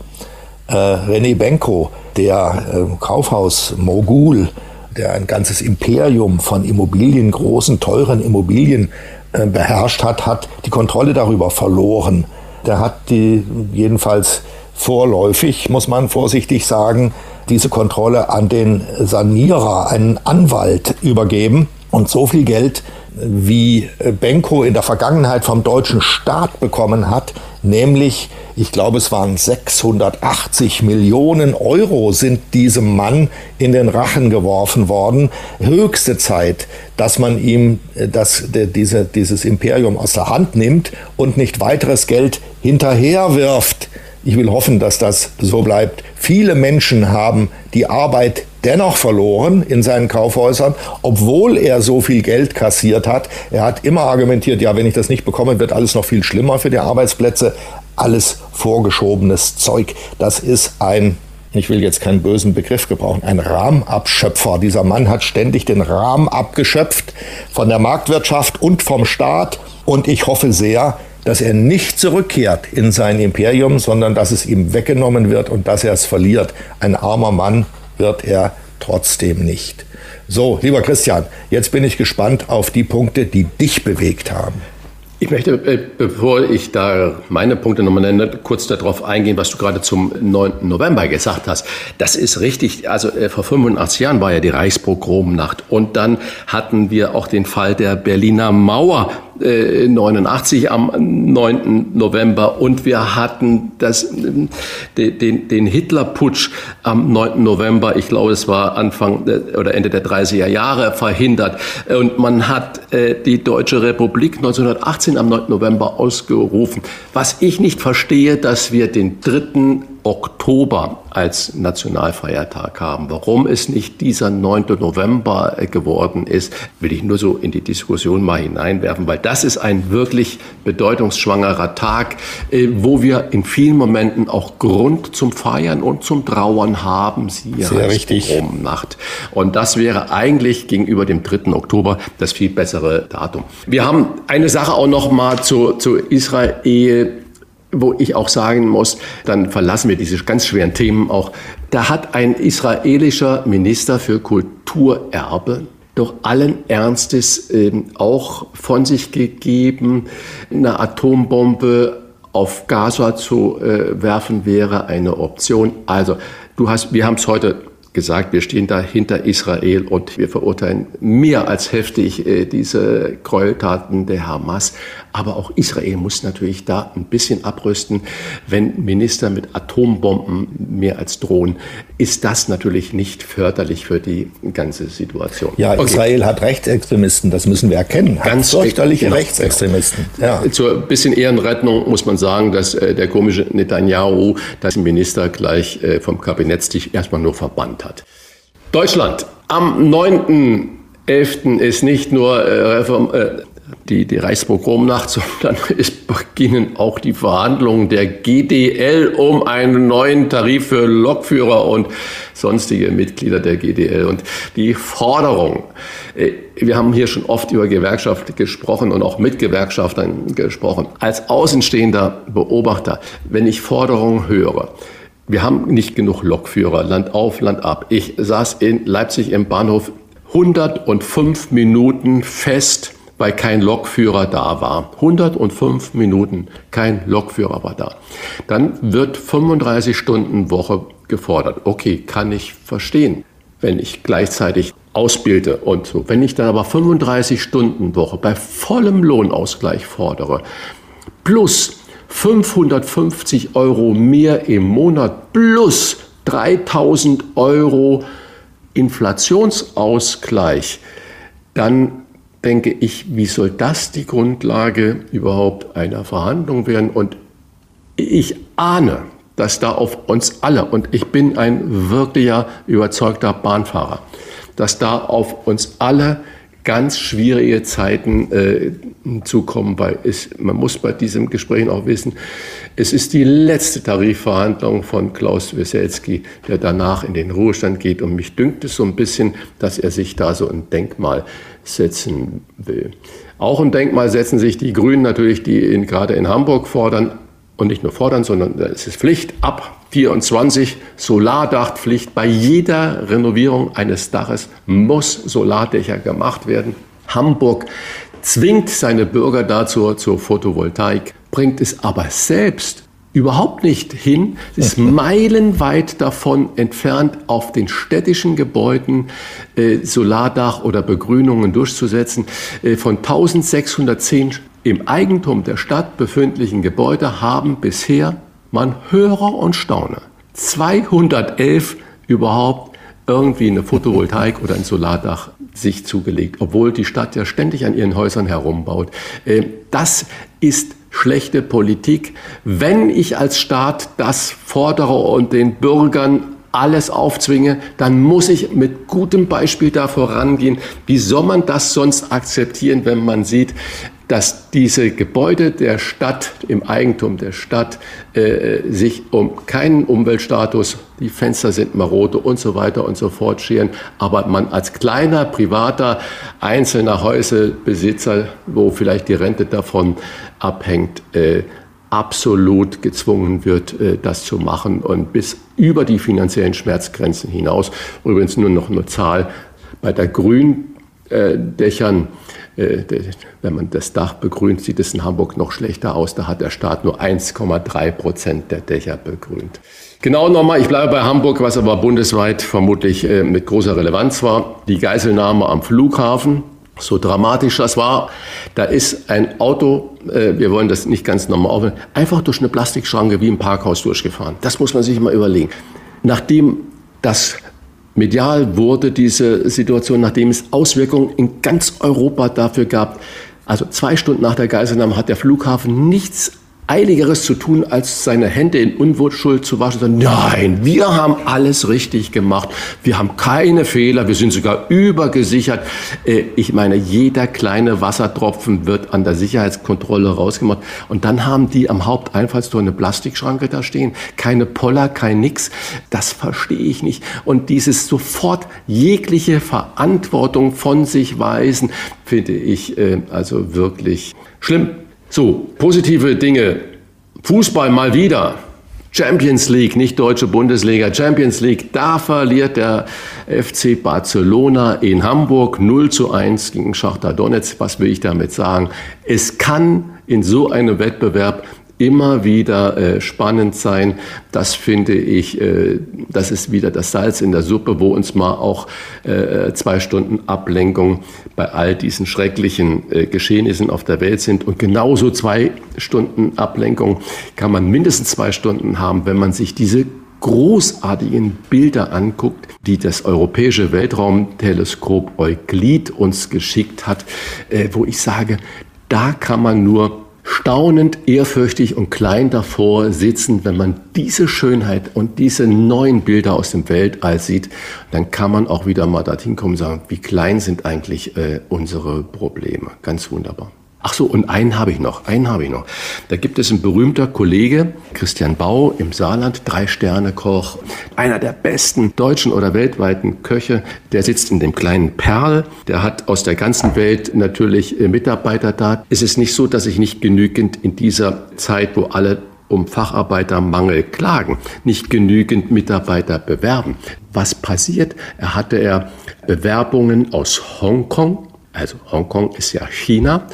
Äh, René Benko, der äh, Kaufhaus-Mogul, der ein ganzes Imperium von Immobilien, großen, teuren Immobilien äh, beherrscht hat, hat die Kontrolle darüber verloren. Der hat die jedenfalls vorläufig, muss man vorsichtig sagen, diese Kontrolle an den Sanierer, einen Anwalt übergeben. Und so viel Geld, wie Benko in der Vergangenheit vom deutschen Staat bekommen hat, nämlich, ich glaube, es waren 680 Millionen Euro sind diesem Mann in den Rachen geworfen worden. Höchste Zeit, dass man ihm das, diese, dieses Imperium aus der Hand nimmt und nicht weiteres Geld hinterherwirft. Ich will hoffen, dass das so bleibt. Viele Menschen haben die Arbeit dennoch verloren in seinen Kaufhäusern, obwohl er so viel Geld kassiert hat. Er hat immer argumentiert, ja, wenn ich das nicht bekomme, wird alles noch viel schlimmer für die Arbeitsplätze. Alles vorgeschobenes Zeug. Das ist ein ich will jetzt keinen bösen Begriff gebrauchen, ein Rahmenabschöpfer. Dieser Mann hat ständig den Rahmen abgeschöpft von der Marktwirtschaft und vom Staat. Und ich hoffe sehr, dass er nicht zurückkehrt in sein Imperium, sondern dass es ihm weggenommen wird und dass er es verliert. Ein armer Mann wird er trotzdem nicht. So, lieber Christian, jetzt bin ich gespannt auf die Punkte, die dich bewegt haben.
Ich möchte, äh, bevor ich da meine Punkte nochmal nenne, kurz darauf eingehen, was du gerade zum 9. November gesagt hast. Das ist richtig. Also äh, vor 85 Jahren war ja die Reichspogromnacht. Und dann hatten wir auch den Fall der Berliner Mauer 89 äh, am 9. November und wir hatten das, den, den Hitlerputsch am 9. November, ich glaube es war Anfang oder Ende der 30er Jahre verhindert und man hat äh, die Deutsche Republik 1918 am 9. November ausgerufen. Was ich nicht verstehe, dass wir den 3. Oktober als Nationalfeiertag haben. Warum es nicht dieser 9. November äh, geworden ist, will ich nur so in die Diskussion mal hineinwerfen, weil das ist ein wirklich bedeutungsschwangerer Tag, äh, wo wir in vielen Momenten auch Grund zum Feiern und zum Trauern haben. Sie
Sehr richtig.
Nacht. Und das wäre eigentlich gegenüber dem 3. Oktober das viel bessere Datum. Wir haben eine Sache auch noch mal zu, zu Israel wo ich auch sagen muss, dann verlassen wir diese ganz schweren Themen auch. Da hat ein israelischer Minister für Kulturerbe doch allen Ernstes äh, auch von sich gegeben, eine Atombombe auf Gaza zu äh, werfen wäre eine Option. Also du hast, wir haben es heute gesagt, wir stehen da hinter Israel und wir verurteilen mehr als heftig äh, diese Gräueltaten der Hamas. Aber auch Israel muss natürlich da ein bisschen abrüsten. Wenn Minister mit Atombomben mehr als drohen, ist das natürlich nicht förderlich für die ganze Situation.
Ja, okay. Israel hat Rechtsextremisten, das müssen wir erkennen.
Ganz fürchterliche
genau, Rechtsextremisten.
Ja. Zur bisschen Ehrenrettung muss man sagen, dass äh, der komische Netanyahu das Minister gleich äh, vom Kabinettstisch erstmal nur verbannt hat. Deutschland am 9.11. ist nicht nur äh, äh die, die Reichspogromnacht, sondern es beginnen auch die Verhandlungen der GDL um einen neuen Tarif für Lokführer und sonstige Mitglieder der GDL. Und die Forderung, äh, wir haben hier schon oft über Gewerkschaft gesprochen und auch mit Gewerkschaftern gesprochen. Als außenstehender Beobachter, wenn ich Forderungen höre, wir haben nicht genug Lokführer, Land auf, Land ab. Ich saß in Leipzig im Bahnhof 105 Minuten fest weil kein Lokführer da war. 105 Minuten, kein Lokführer war da. Dann wird 35 Stunden Woche gefordert. Okay, kann ich verstehen, wenn ich gleichzeitig ausbilde und so. Wenn ich dann aber 35 Stunden Woche bei vollem Lohnausgleich fordere, plus 550 Euro mehr im Monat, plus 3000 Euro Inflationsausgleich, dann denke ich, wie soll das die Grundlage überhaupt einer Verhandlung werden? Und ich ahne, dass da auf uns alle, und ich bin ein wirklicher überzeugter Bahnfahrer, dass da auf uns alle ganz schwierige Zeiten äh, zukommen, weil es, man muss bei diesem Gespräch auch wissen, es ist die letzte Tarifverhandlung von Klaus Wieselski, der danach in den Ruhestand geht. Und mich dünkt es so ein bisschen, dass er sich da so ein Denkmal setzen will. Auch ein Denkmal setzen sich die Grünen natürlich, die in, gerade in Hamburg fordern, und nicht nur fordern, sondern es ist Pflicht ab 24 Solardachpflicht. Bei jeder Renovierung eines Daches muss Solardächer gemacht werden. Hamburg zwingt seine Bürger dazu zur Photovoltaik, bringt es aber selbst überhaupt nicht hin. Es ist meilenweit davon entfernt, auf den städtischen Gebäuden äh, Solardach oder Begrünungen durchzusetzen. Äh, von 1610 im Eigentum der Stadt befindlichen Gebäude haben bisher, man höre und staune, 211 überhaupt irgendwie eine Photovoltaik oder ein Solardach sich zugelegt, obwohl die Stadt ja ständig an ihren Häusern herumbaut. Äh, das ist schlechte Politik, wenn ich als Staat das fordere und den Bürgern alles aufzwinge, dann muss ich mit gutem Beispiel da vorangehen. Wie soll man das sonst akzeptieren, wenn man sieht, dass diese Gebäude der Stadt, im Eigentum der Stadt, äh, sich um keinen Umweltstatus, die Fenster sind marode und so weiter und so fort scheren, aber man als kleiner, privater, einzelner Häuselbesitzer, wo vielleicht die Rente davon abhängt, äh, absolut gezwungen wird, äh, das zu machen und bis über die finanziellen Schmerzgrenzen hinaus. Übrigens nur noch eine Zahl. Bei der Grün Dächern. Äh, wenn man das Dach begrünt, sieht es in Hamburg noch schlechter aus. Da hat der Staat nur 1,3 Prozent der Dächer begrünt. Genau nochmal, ich bleibe bei Hamburg, was aber bundesweit vermutlich äh, mit großer Relevanz war. Die Geiselnahme am Flughafen so dramatisch das war, da ist ein Auto, äh, wir wollen das nicht ganz normal aufnehmen, einfach durch eine Plastikschranke wie im Parkhaus durchgefahren. Das muss man sich mal überlegen. Nachdem das medial wurde, diese Situation, nachdem es Auswirkungen in ganz Europa dafür gab, also zwei Stunden nach der Geiselnahme hat der Flughafen nichts Eiligeres zu tun, als seine Hände in Unschuld zu waschen. Sagen, nein, wir haben alles richtig gemacht. Wir haben keine Fehler. Wir sind sogar übergesichert. Äh, ich meine, jeder kleine Wassertropfen wird an der Sicherheitskontrolle rausgemacht. Und dann haben die am Haupteinfallstor eine Plastikschranke da stehen. Keine Poller, kein Nix. Das verstehe ich nicht. Und dieses sofort jegliche Verantwortung von sich weisen, finde ich äh, also wirklich schlimm. So, positive Dinge. Fußball mal wieder. Champions League, nicht deutsche Bundesliga, Champions League. Da verliert der FC Barcelona in Hamburg 0 zu 1 gegen Schachter Donetsk. Was will ich damit sagen? Es kann in so einem Wettbewerb immer wieder äh, spannend sein. Das finde ich, äh, das ist wieder das Salz in der Suppe, wo uns mal auch äh, zwei Stunden Ablenkung bei all diesen schrecklichen äh, Geschehnissen auf der Welt sind. Und genauso zwei Stunden Ablenkung kann man mindestens zwei Stunden haben, wenn man sich diese großartigen Bilder anguckt, die das Europäische Weltraumteleskop Euklid uns geschickt hat, äh, wo ich sage, da kann man nur staunend, ehrfürchtig und klein davor sitzen, wenn man diese Schönheit und diese neuen Bilder aus dem Weltall sieht, dann kann man auch wieder mal dorthin kommen und sagen, wie klein sind eigentlich äh, unsere Probleme. Ganz wunderbar. Ach so, und einen habe ich noch, einen habe ich noch. Da gibt es ein berühmter Kollege, Christian Bau im Saarland, Drei-Sterne-Koch, einer der besten deutschen oder weltweiten Köche. Der sitzt in dem kleinen Perl, der hat aus der ganzen Welt natürlich äh, Mitarbeiter da. Es ist nicht so, dass sich nicht genügend in dieser Zeit, wo alle um Facharbeitermangel klagen, nicht genügend Mitarbeiter bewerben. Was passiert? Er hatte er Bewerbungen aus Hongkong, also Hongkong ist ja China,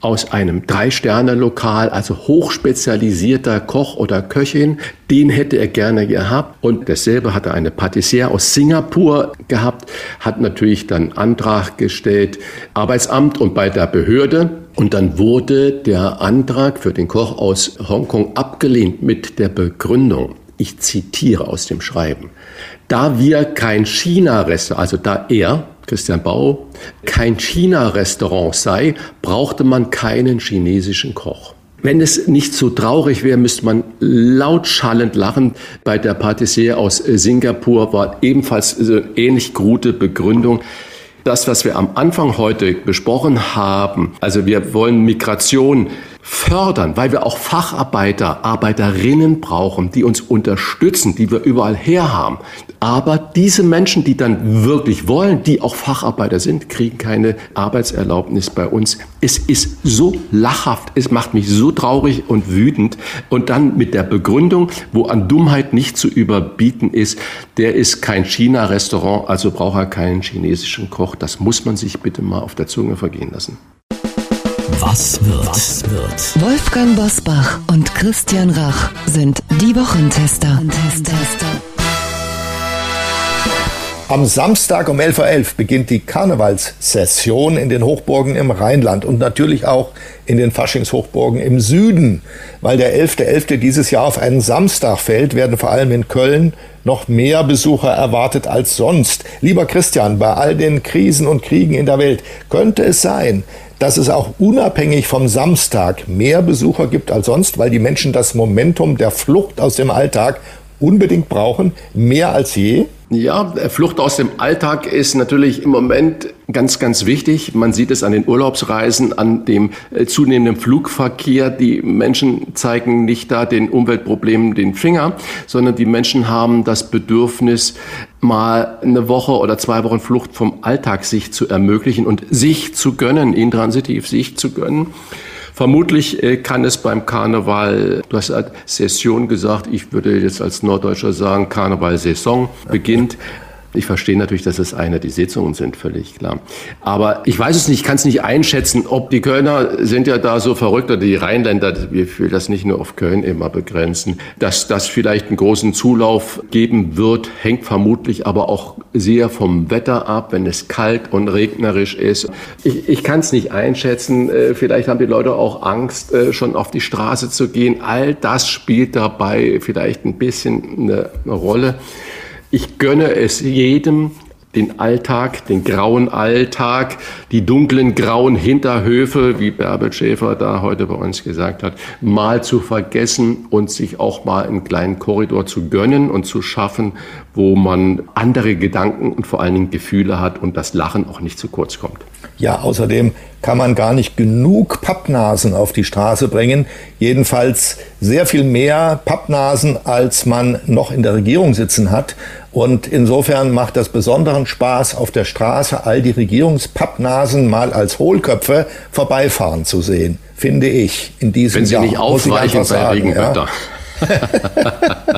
aus einem Drei-Sterne-Lokal, also hochspezialisierter Koch oder Köchin, den hätte er gerne gehabt. Und dasselbe hatte eine Patissiere aus Singapur gehabt, hat natürlich dann Antrag gestellt, Arbeitsamt und bei der Behörde. Und dann wurde der Antrag für den Koch aus Hongkong abgelehnt mit der Begründung, ich zitiere aus dem Schreiben, da wir kein China-Restaurant, also da er Christian Bau, kein China-Restaurant sei, brauchte man keinen chinesischen Koch. Wenn es nicht so traurig wäre, müsste man laut schallend lachen. Bei der Patissier aus Singapur war ebenfalls so ähnlich gute Begründung. Das, was wir am Anfang heute besprochen haben, also wir wollen Migration fördern, weil wir auch Facharbeiter, Arbeiterinnen brauchen, die uns unterstützen, die wir überall her haben. Aber diese Menschen, die dann wirklich wollen, die auch Facharbeiter sind, kriegen keine Arbeitserlaubnis bei uns. Es ist so lachhaft, es macht mich so traurig und wütend. Und dann mit der Begründung, wo an Dummheit nicht zu überbieten ist, der ist kein China-Restaurant, also braucht er keinen chinesischen Koch. Das muss man sich bitte mal auf der Zunge vergehen lassen.
Was wird? Was wird? Wolfgang Bosbach und Christian Rach sind die Wochentester.
Am Samstag um 11.11 Uhr beginnt die Karnevalssession in den Hochburgen im Rheinland und natürlich auch in den Faschingshochburgen im Süden. Weil der 11.11. .11. dieses Jahr auf einen Samstag fällt, werden vor allem in Köln noch mehr Besucher erwartet als sonst. Lieber Christian, bei all den Krisen und Kriegen in der Welt könnte es sein, dass es auch unabhängig vom Samstag mehr Besucher gibt als sonst, weil die Menschen das Momentum der Flucht aus dem Alltag unbedingt brauchen, mehr als je?
Ja, Flucht aus dem Alltag ist natürlich im Moment ganz, ganz wichtig. Man sieht es an den Urlaubsreisen, an dem äh, zunehmenden Flugverkehr. Die Menschen zeigen nicht da den Umweltproblemen den Finger, sondern die Menschen haben das Bedürfnis, mal eine Woche oder zwei Wochen Flucht vom Alltag sich zu ermöglichen und sich zu gönnen, intransitiv sich zu gönnen. Vermutlich äh, kann es beim Karneval, du hast Session gesagt, ich würde jetzt als Norddeutscher sagen, Karneval-Saison beginnt. Ich verstehe natürlich, dass es eine die Sitzungen sind, völlig klar. Aber ich weiß es nicht, ich kann es nicht einschätzen, ob die Kölner sind ja da so verrückt oder die Rheinländer, ich will das nicht nur auf Köln immer begrenzen, dass das vielleicht einen großen Zulauf geben wird, hängt vermutlich aber auch sehr vom Wetter ab, wenn es kalt und regnerisch ist. Ich, ich kann es nicht einschätzen. Äh, vielleicht haben die Leute auch Angst, äh, schon auf die Straße zu gehen. All das spielt dabei vielleicht ein bisschen eine Rolle. Ich gönne es jedem, den Alltag, den grauen Alltag, die dunklen grauen Hinterhöfe, wie Bärbel Schäfer da heute bei uns gesagt hat, mal zu vergessen und sich auch mal einen kleinen Korridor zu gönnen und zu schaffen, wo man andere Gedanken und vor allen Dingen Gefühle hat und das Lachen auch nicht zu kurz kommt.
Ja, außerdem kann man gar nicht genug Pappnasen auf die Straße bringen. Jedenfalls sehr viel mehr Pappnasen, als man noch in der Regierung sitzen hat. Und insofern macht das besonderen Spaß, auf der Straße all die Regierungspappnasen mal als Hohlköpfe vorbeifahren zu sehen, finde ich, in diesem
Wenn sie
Jahr.
nicht aufweichen bei Regenwetter. Ja.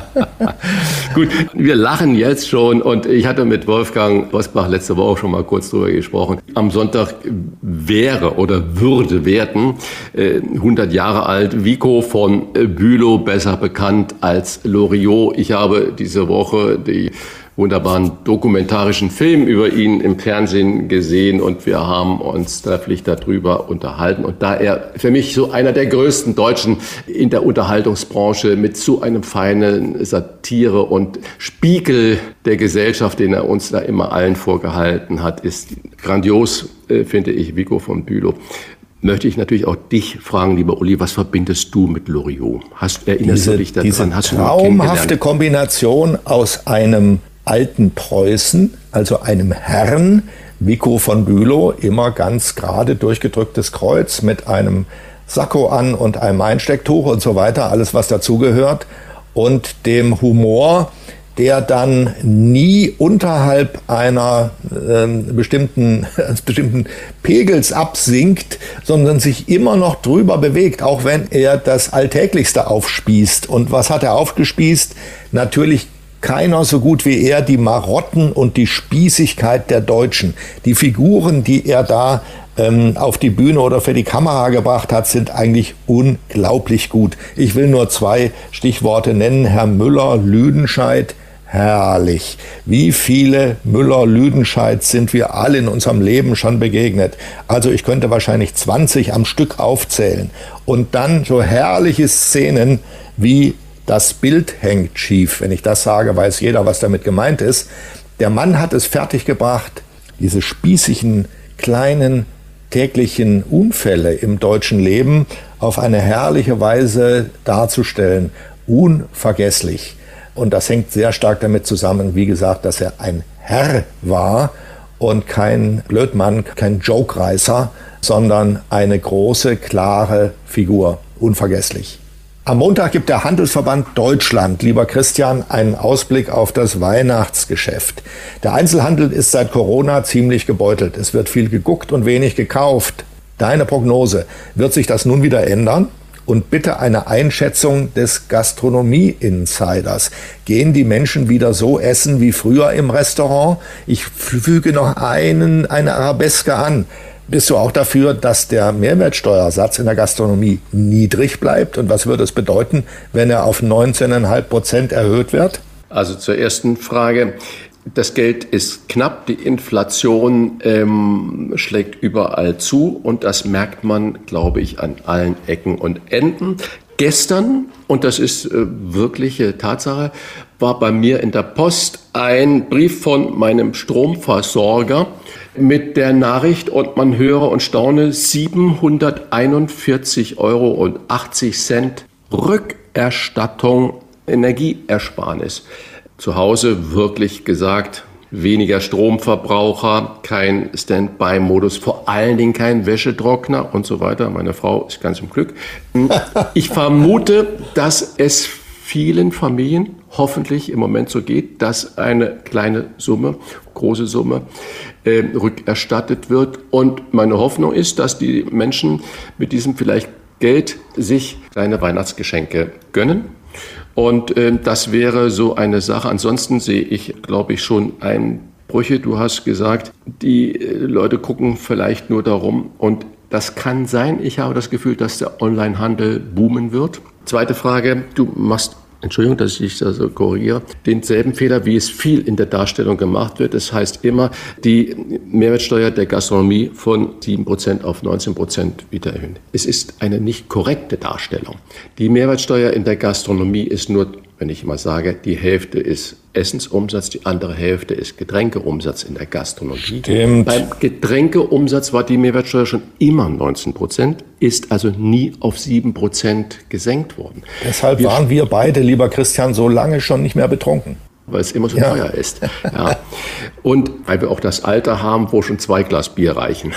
Gut, wir lachen jetzt schon und ich hatte mit Wolfgang Bosbach letzte Woche schon mal kurz drüber gesprochen. Am Sonntag wäre oder würde werden 100 äh, Jahre alt Vico von Bülow, besser bekannt als Loriot. Ich habe diese Woche die wunderbaren dokumentarischen Film über ihn im Fernsehen gesehen und wir haben uns trefflich darüber unterhalten. Und da er für mich so einer der größten Deutschen in der Unterhaltungsbranche mit so einem feinen Satire und Spiegel der Gesellschaft, den er uns da immer allen vorgehalten hat, ist grandios, äh, finde ich, Vico von Bülow möchte ich natürlich auch dich fragen, lieber Uli, was verbindest du mit Loriot? Hast, erinnerst
diese,
du dich daran?
Diese
Hast
traumhafte Kombination aus einem alten Preußen, also einem Herrn, Vico von Bülow, immer ganz gerade durchgedrücktes Kreuz mit einem Sakko an und einem Einstecktuch und so weiter, alles was dazugehört, und dem Humor, der dann nie unterhalb einer äh, bestimmten, eines bestimmten Pegels absinkt, sondern sich immer noch drüber bewegt, auch wenn er das Alltäglichste aufspießt. Und was hat er aufgespießt? Natürlich keiner so gut wie er die Marotten und die Spießigkeit der Deutschen. Die Figuren, die er da ähm, auf die Bühne oder für die Kamera gebracht hat, sind eigentlich unglaublich gut. Ich will nur zwei Stichworte nennen. Herr Müller, Lüdenscheid, herrlich. Wie viele Müller-Lüdenscheid sind wir alle in unserem Leben schon begegnet? Also ich könnte wahrscheinlich 20 am Stück aufzählen. Und dann so herrliche Szenen wie das Bild hängt schief. Wenn ich das sage, weiß jeder, was damit gemeint ist. Der Mann hat es fertiggebracht, diese spießigen, kleinen, täglichen Unfälle im deutschen Leben auf eine herrliche Weise darzustellen. Unvergesslich. Und das hängt sehr stark damit zusammen, wie gesagt, dass er ein Herr war und kein Blödmann, kein Jokereißer, sondern eine große, klare Figur. Unvergesslich. Am Montag gibt der Handelsverband Deutschland, lieber Christian, einen Ausblick auf das Weihnachtsgeschäft. Der Einzelhandel ist seit Corona ziemlich gebeutelt. Es wird viel geguckt und wenig gekauft. Deine Prognose, wird sich das nun wieder ändern? Und bitte eine Einschätzung des Gastronomie-Insiders. Gehen die Menschen wieder so essen wie früher im Restaurant? Ich füge noch einen, eine Arabeske an. Bist du auch dafür, dass der Mehrwertsteuersatz in der Gastronomie niedrig bleibt? Und was würde es bedeuten, wenn er auf 19,5 Prozent erhöht wird?
Also zur ersten Frage. Das Geld ist knapp, die Inflation ähm, schlägt überall zu und das merkt man, glaube ich, an allen Ecken und Enden. Gestern, und das ist äh, wirkliche Tatsache, war bei mir in der Post ein Brief von meinem Stromversorger, mit der Nachricht und man höre und staune 741,80 Euro Rückerstattung Energieersparnis. Zu Hause wirklich gesagt, weniger Stromverbraucher, kein Standby-Modus, vor allen Dingen kein Wäschetrockner und so weiter. Meine Frau ist ganz im Glück. Ich vermute, dass es vielen Familien hoffentlich im Moment so geht, dass eine kleine Summe, große Summe äh, rückerstattet wird. Und meine Hoffnung ist, dass die Menschen mit diesem vielleicht Geld sich kleine Weihnachtsgeschenke gönnen. Und äh, das wäre so eine Sache. Ansonsten sehe ich, glaube ich, schon Einbrüche. Du hast gesagt, die äh, Leute gucken vielleicht nur darum und das kann sein. Ich habe das Gefühl, dass der Onlinehandel boomen wird. Zweite Frage, du machst Entschuldigung, dass ich das so korrigiere, denselben Fehler, wie es viel in der Darstellung gemacht wird. Das heißt immer, die Mehrwertsteuer der Gastronomie von 7% auf 19% wieder erhöhen. Es ist eine nicht korrekte Darstellung. Die Mehrwertsteuer in der Gastronomie ist nur wenn ich immer sage, die Hälfte ist Essensumsatz, die andere Hälfte ist Getränkeumsatz in der Gastronomie.
Stimmt.
Beim Getränkeumsatz war die Mehrwertsteuer schon immer 19 Prozent, ist also nie auf 7 Prozent gesenkt worden.
Deshalb wir waren wir beide, lieber Christian, so lange schon nicht mehr betrunken
weil es immer so ja. teuer ist. Ja. Und weil wir auch das Alter haben, wo schon zwei Glas Bier reichen.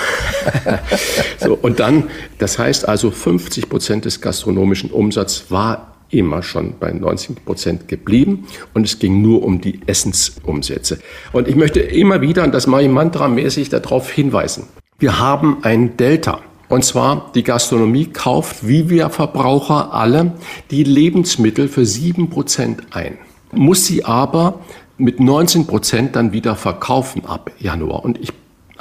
so, und dann, das heißt also 50 Prozent des gastronomischen Umsatzes war immer schon bei 90 Prozent geblieben und es ging nur um die Essensumsätze. Und ich möchte immer wieder, und das mache ich mantramäßig, darauf hinweisen. Wir haben ein Delta. Und zwar die Gastronomie kauft, wie wir Verbraucher alle, die Lebensmittel für 7 Prozent ein. Muss sie aber mit 19 Prozent dann wieder verkaufen ab Januar. Und ich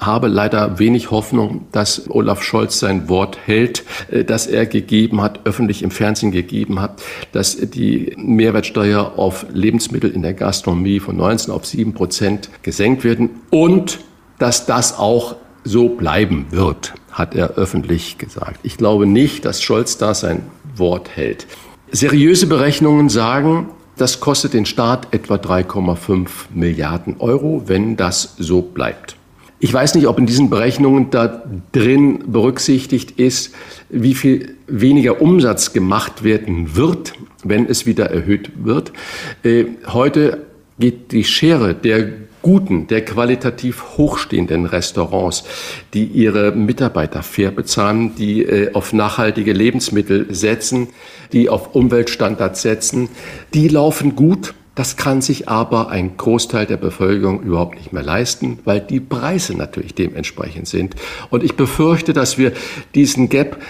habe leider wenig Hoffnung, dass Olaf Scholz sein Wort hält, äh, das er gegeben hat, öffentlich im Fernsehen gegeben hat, dass die Mehrwertsteuer auf Lebensmittel in der Gastronomie von 19 auf 7 Prozent gesenkt werden und dass das auch so bleiben wird, hat er öffentlich gesagt. Ich glaube nicht, dass Scholz da sein Wort hält. Seriöse Berechnungen sagen, das kostet den Staat etwa 3,5 Milliarden Euro, wenn das so bleibt. Ich weiß nicht, ob in diesen Berechnungen da drin berücksichtigt ist, wie viel weniger Umsatz gemacht werden wird, wenn es wieder erhöht wird. Äh, heute geht die Schere der guten, der qualitativ hochstehenden Restaurants, die ihre Mitarbeiter fair bezahlen, die äh, auf nachhaltige Lebensmittel setzen, die auf Umweltstandards setzen, die laufen gut. Das kann sich aber ein Großteil der Bevölkerung überhaupt nicht mehr leisten, weil die Preise natürlich dementsprechend sind. Und ich befürchte, dass wir diesen Gap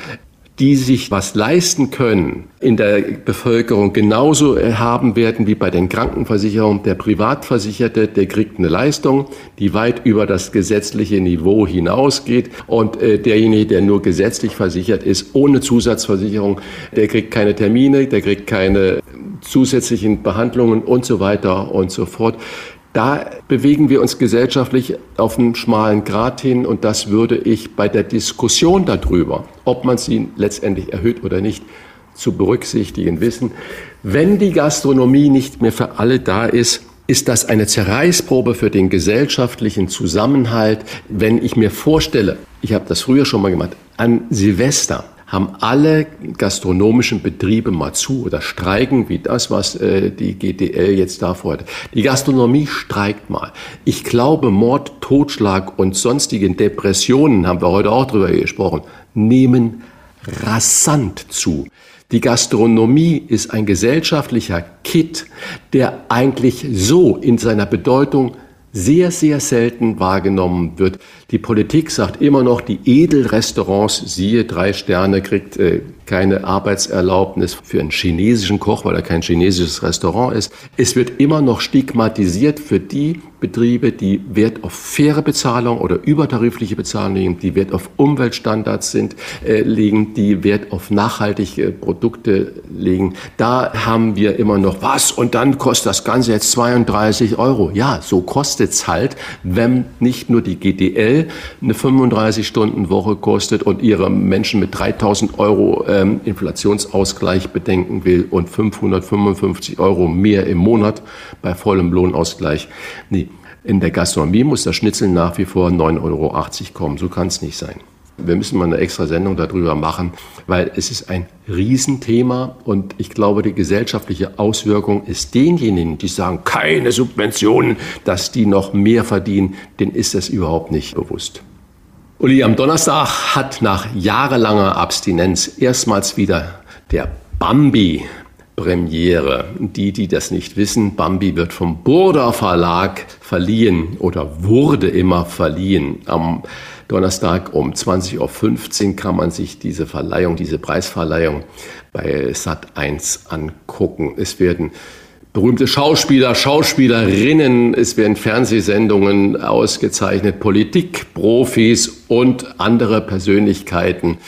die sich was leisten können, in der Bevölkerung genauso haben werden wie bei den Krankenversicherungen. Der Privatversicherte, der kriegt eine Leistung, die weit über das gesetzliche Niveau hinausgeht. Und äh, derjenige, der nur gesetzlich versichert ist, ohne Zusatzversicherung, der kriegt keine Termine, der kriegt keine zusätzlichen Behandlungen und so weiter und so fort. Da bewegen wir uns gesellschaftlich auf einem schmalen Grat hin und das würde ich bei der Diskussion darüber, ob man sie letztendlich erhöht oder nicht, zu berücksichtigen wissen. Wenn die Gastronomie nicht mehr für alle da ist, ist das eine Zerreißprobe für den gesellschaftlichen Zusammenhalt. Wenn ich mir vorstelle, ich habe das früher schon mal gemacht, an Silvester haben alle gastronomischen Betriebe mal zu oder streiken, wie das, was äh, die GDL jetzt da fordert. Die Gastronomie streikt mal. Ich glaube, Mord, Totschlag und sonstigen Depressionen, haben wir heute auch drüber gesprochen, nehmen rasant zu. Die Gastronomie ist ein gesellschaftlicher Kit, der eigentlich so in seiner Bedeutung sehr, sehr selten wahrgenommen wird. Die Politik sagt immer noch, die Edelrestaurants, siehe drei Sterne, kriegt äh, keine Arbeitserlaubnis für einen chinesischen Koch, weil er kein chinesisches Restaurant ist. Es wird immer noch stigmatisiert für die Betriebe, die Wert auf faire Bezahlung oder übertarifliche Bezahlung legen, die Wert auf Umweltstandards sind, äh, legen, die Wert auf nachhaltige Produkte legen. Da haben wir immer noch was und dann kostet das Ganze jetzt 32 Euro. Ja, so kostet es halt, wenn nicht nur die GDL eine 35-Stunden-Woche kostet und ihre Menschen mit 3000 Euro ähm, Inflationsausgleich bedenken will und 555 Euro mehr im Monat bei vollem Lohnausgleich. Nee, in der Gastronomie muss das Schnitzel nach wie vor 9,80 Euro kommen. So kann es nicht sein. Wir müssen mal eine extra Sendung darüber machen, weil es ist ein Riesenthema und ich glaube, die gesellschaftliche Auswirkung ist denjenigen, die sagen, keine Subventionen, dass die noch mehr verdienen, denen ist das überhaupt nicht bewusst. Uli, am Donnerstag hat nach jahrelanger Abstinenz erstmals wieder der Bambi Premiere. Die, die das nicht wissen, Bambi wird vom Burda Verlag verliehen oder wurde immer verliehen. Am Donnerstag um 20.15 Uhr kann man sich diese Verleihung, diese Preisverleihung bei Sat1 angucken. Es werden berühmte Schauspieler, Schauspielerinnen, es werden Fernsehsendungen ausgezeichnet, Politikprofis und andere Persönlichkeiten.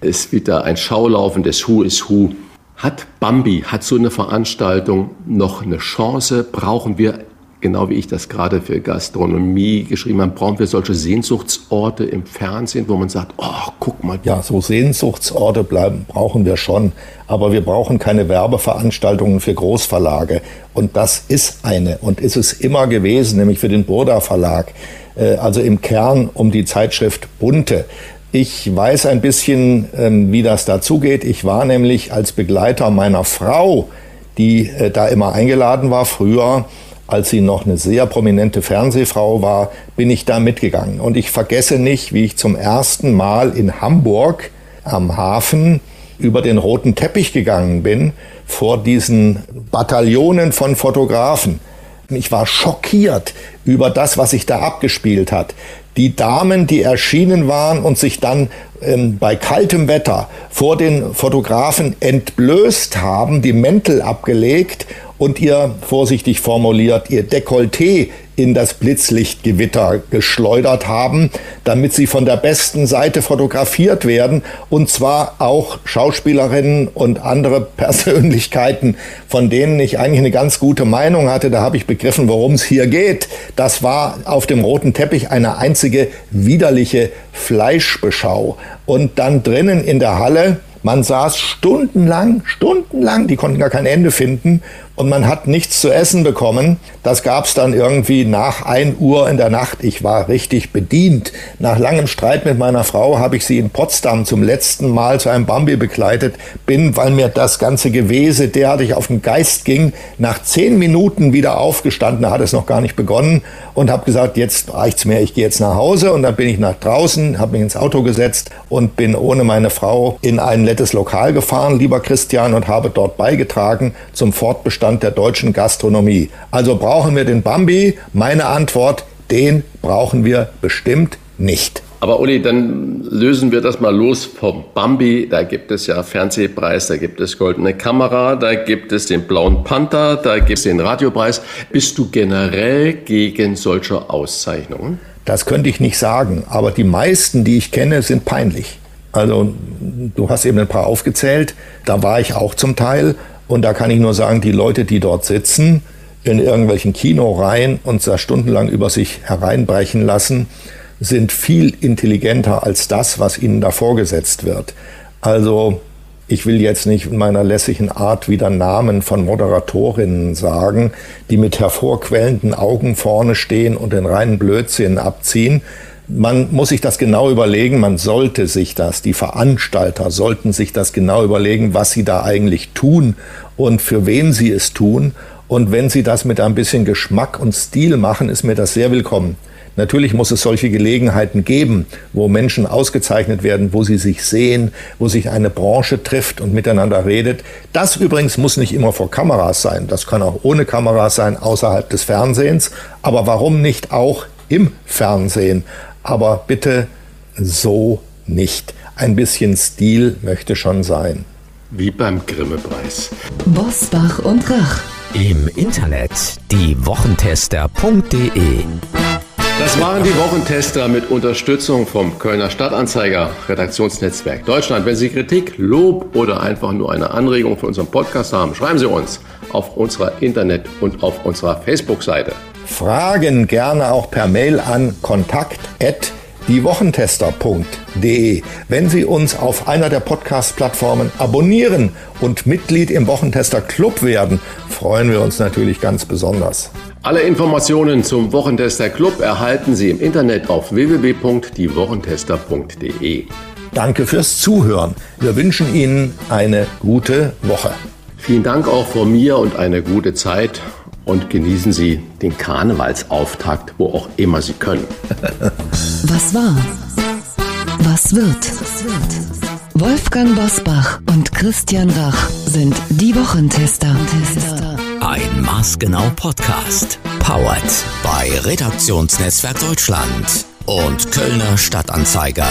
Es wird da ein Schaulaufen des Who is Who. Hat Bambi, hat so eine Veranstaltung noch eine Chance? Brauchen wir genau wie ich das gerade für Gastronomie geschrieben habe, brauchen wir solche Sehnsuchtsorte im Fernsehen, wo man sagt, oh, guck mal.
Ja, so Sehnsuchtsorte bleiben, brauchen wir schon. Aber wir brauchen keine Werbeveranstaltungen für Großverlage. Und das ist eine und ist es immer gewesen, nämlich für den Burda Verlag. Äh, also im Kern um die Zeitschrift Bunte. Ich weiß ein bisschen, ähm, wie das dazugeht. Ich war nämlich als Begleiter meiner Frau, die äh, da immer eingeladen war, früher als sie noch eine sehr prominente Fernsehfrau war, bin ich da mitgegangen. Und ich vergesse nicht, wie ich zum ersten Mal in Hamburg am Hafen über den roten Teppich gegangen bin vor diesen Bataillonen von Fotografen. Ich war schockiert über das, was sich da abgespielt hat. Die Damen, die erschienen waren und sich dann ähm, bei kaltem Wetter vor den Fotografen entblößt haben, die Mäntel abgelegt und ihr, vorsichtig formuliert, ihr Dekolleté in das Blitzlichtgewitter geschleudert haben, damit sie von der besten Seite fotografiert werden und zwar auch Schauspielerinnen und andere Persönlichkeiten, von denen ich eigentlich eine ganz gute Meinung hatte. Da habe ich begriffen, worum es hier geht. Das war auf dem roten Teppich eine einzige widerliche Fleischbeschau und dann drinnen in der Halle man saß stundenlang, stundenlang, die konnten gar kein Ende finden und man hat nichts zu essen bekommen. Das gab es dann irgendwie nach 1 Uhr in der Nacht. Ich war richtig bedient. Nach langem Streit mit meiner Frau habe ich sie in Potsdam zum letzten Mal zu einem Bambi begleitet. Bin, weil mir das ganze Gewese derartig auf den Geist ging, nach zehn Minuten wieder aufgestanden, da hat es noch gar nicht begonnen und habe gesagt, jetzt reicht's mir, ich gehe jetzt nach Hause und dann bin ich nach draußen, habe mich ins Auto gesetzt und bin ohne meine Frau in ein nettes Lokal gefahren, lieber Christian, und habe dort beigetragen zum Fortbestand Zustand der deutschen Gastronomie. Also brauchen wir den Bambi? Meine Antwort, den brauchen wir bestimmt nicht.
Aber Uli, dann lösen wir das mal los vom Bambi. Da gibt es ja Fernsehpreis, da gibt es Goldene Kamera, da gibt es den Blauen Panther, da gibt es den Radiopreis. Bist du generell gegen solche Auszeichnungen?
Das könnte ich nicht sagen, aber die meisten, die ich kenne, sind peinlich. Also du hast eben ein paar aufgezählt, da war ich auch zum Teil und da kann ich nur sagen, die Leute, die dort sitzen, in irgendwelchen Kinoreihen und da stundenlang über sich hereinbrechen lassen, sind viel intelligenter als das, was ihnen da vorgesetzt wird. Also ich will jetzt nicht in meiner lässigen Art wieder Namen von Moderatorinnen sagen, die mit hervorquellenden Augen vorne stehen und den reinen Blödsinn abziehen, man muss sich das genau überlegen, man sollte sich das, die Veranstalter sollten sich das genau überlegen, was sie da eigentlich tun und für wen sie es tun. Und wenn sie das mit ein bisschen Geschmack und Stil machen, ist mir das sehr willkommen. Natürlich muss es solche Gelegenheiten geben, wo Menschen ausgezeichnet werden, wo sie sich sehen, wo sich eine Branche trifft und miteinander redet. Das übrigens muss nicht immer vor Kameras sein. Das kann auch ohne Kameras sein, außerhalb des Fernsehens. Aber warum nicht auch im Fernsehen? aber bitte so nicht. Ein bisschen Stil möchte schon sein.
Wie beim Grimme-Preis.
Bosbach und Rach.
Im Internet diewochentester.de
das waren die Wochentester mit Unterstützung vom Kölner Stadtanzeiger Redaktionsnetzwerk Deutschland. Wenn Sie Kritik, Lob oder einfach nur eine Anregung für unseren Podcast haben, schreiben Sie uns auf unserer Internet- und auf unserer Facebook-Seite.
Fragen gerne auch per Mail an kontakt@diewochentester.de. Wenn Sie uns auf einer der Podcast-Plattformen abonnieren und Mitglied im Wochentester Club werden, freuen wir uns natürlich ganz besonders.
Alle Informationen zum Wochentester Club erhalten Sie im Internet auf www.diewochentester.de.
Danke fürs Zuhören. Wir wünschen Ihnen eine gute Woche.
Vielen Dank auch von mir und eine gute Zeit und genießen Sie den Karnevalsauftakt, wo auch immer Sie können.
Was war? Was wird? Wolfgang Bosbach und Christian Rach sind die Wochentester.
Ein maßgenau Podcast. Powered bei Redaktionsnetzwerk Deutschland und Kölner Stadtanzeiger.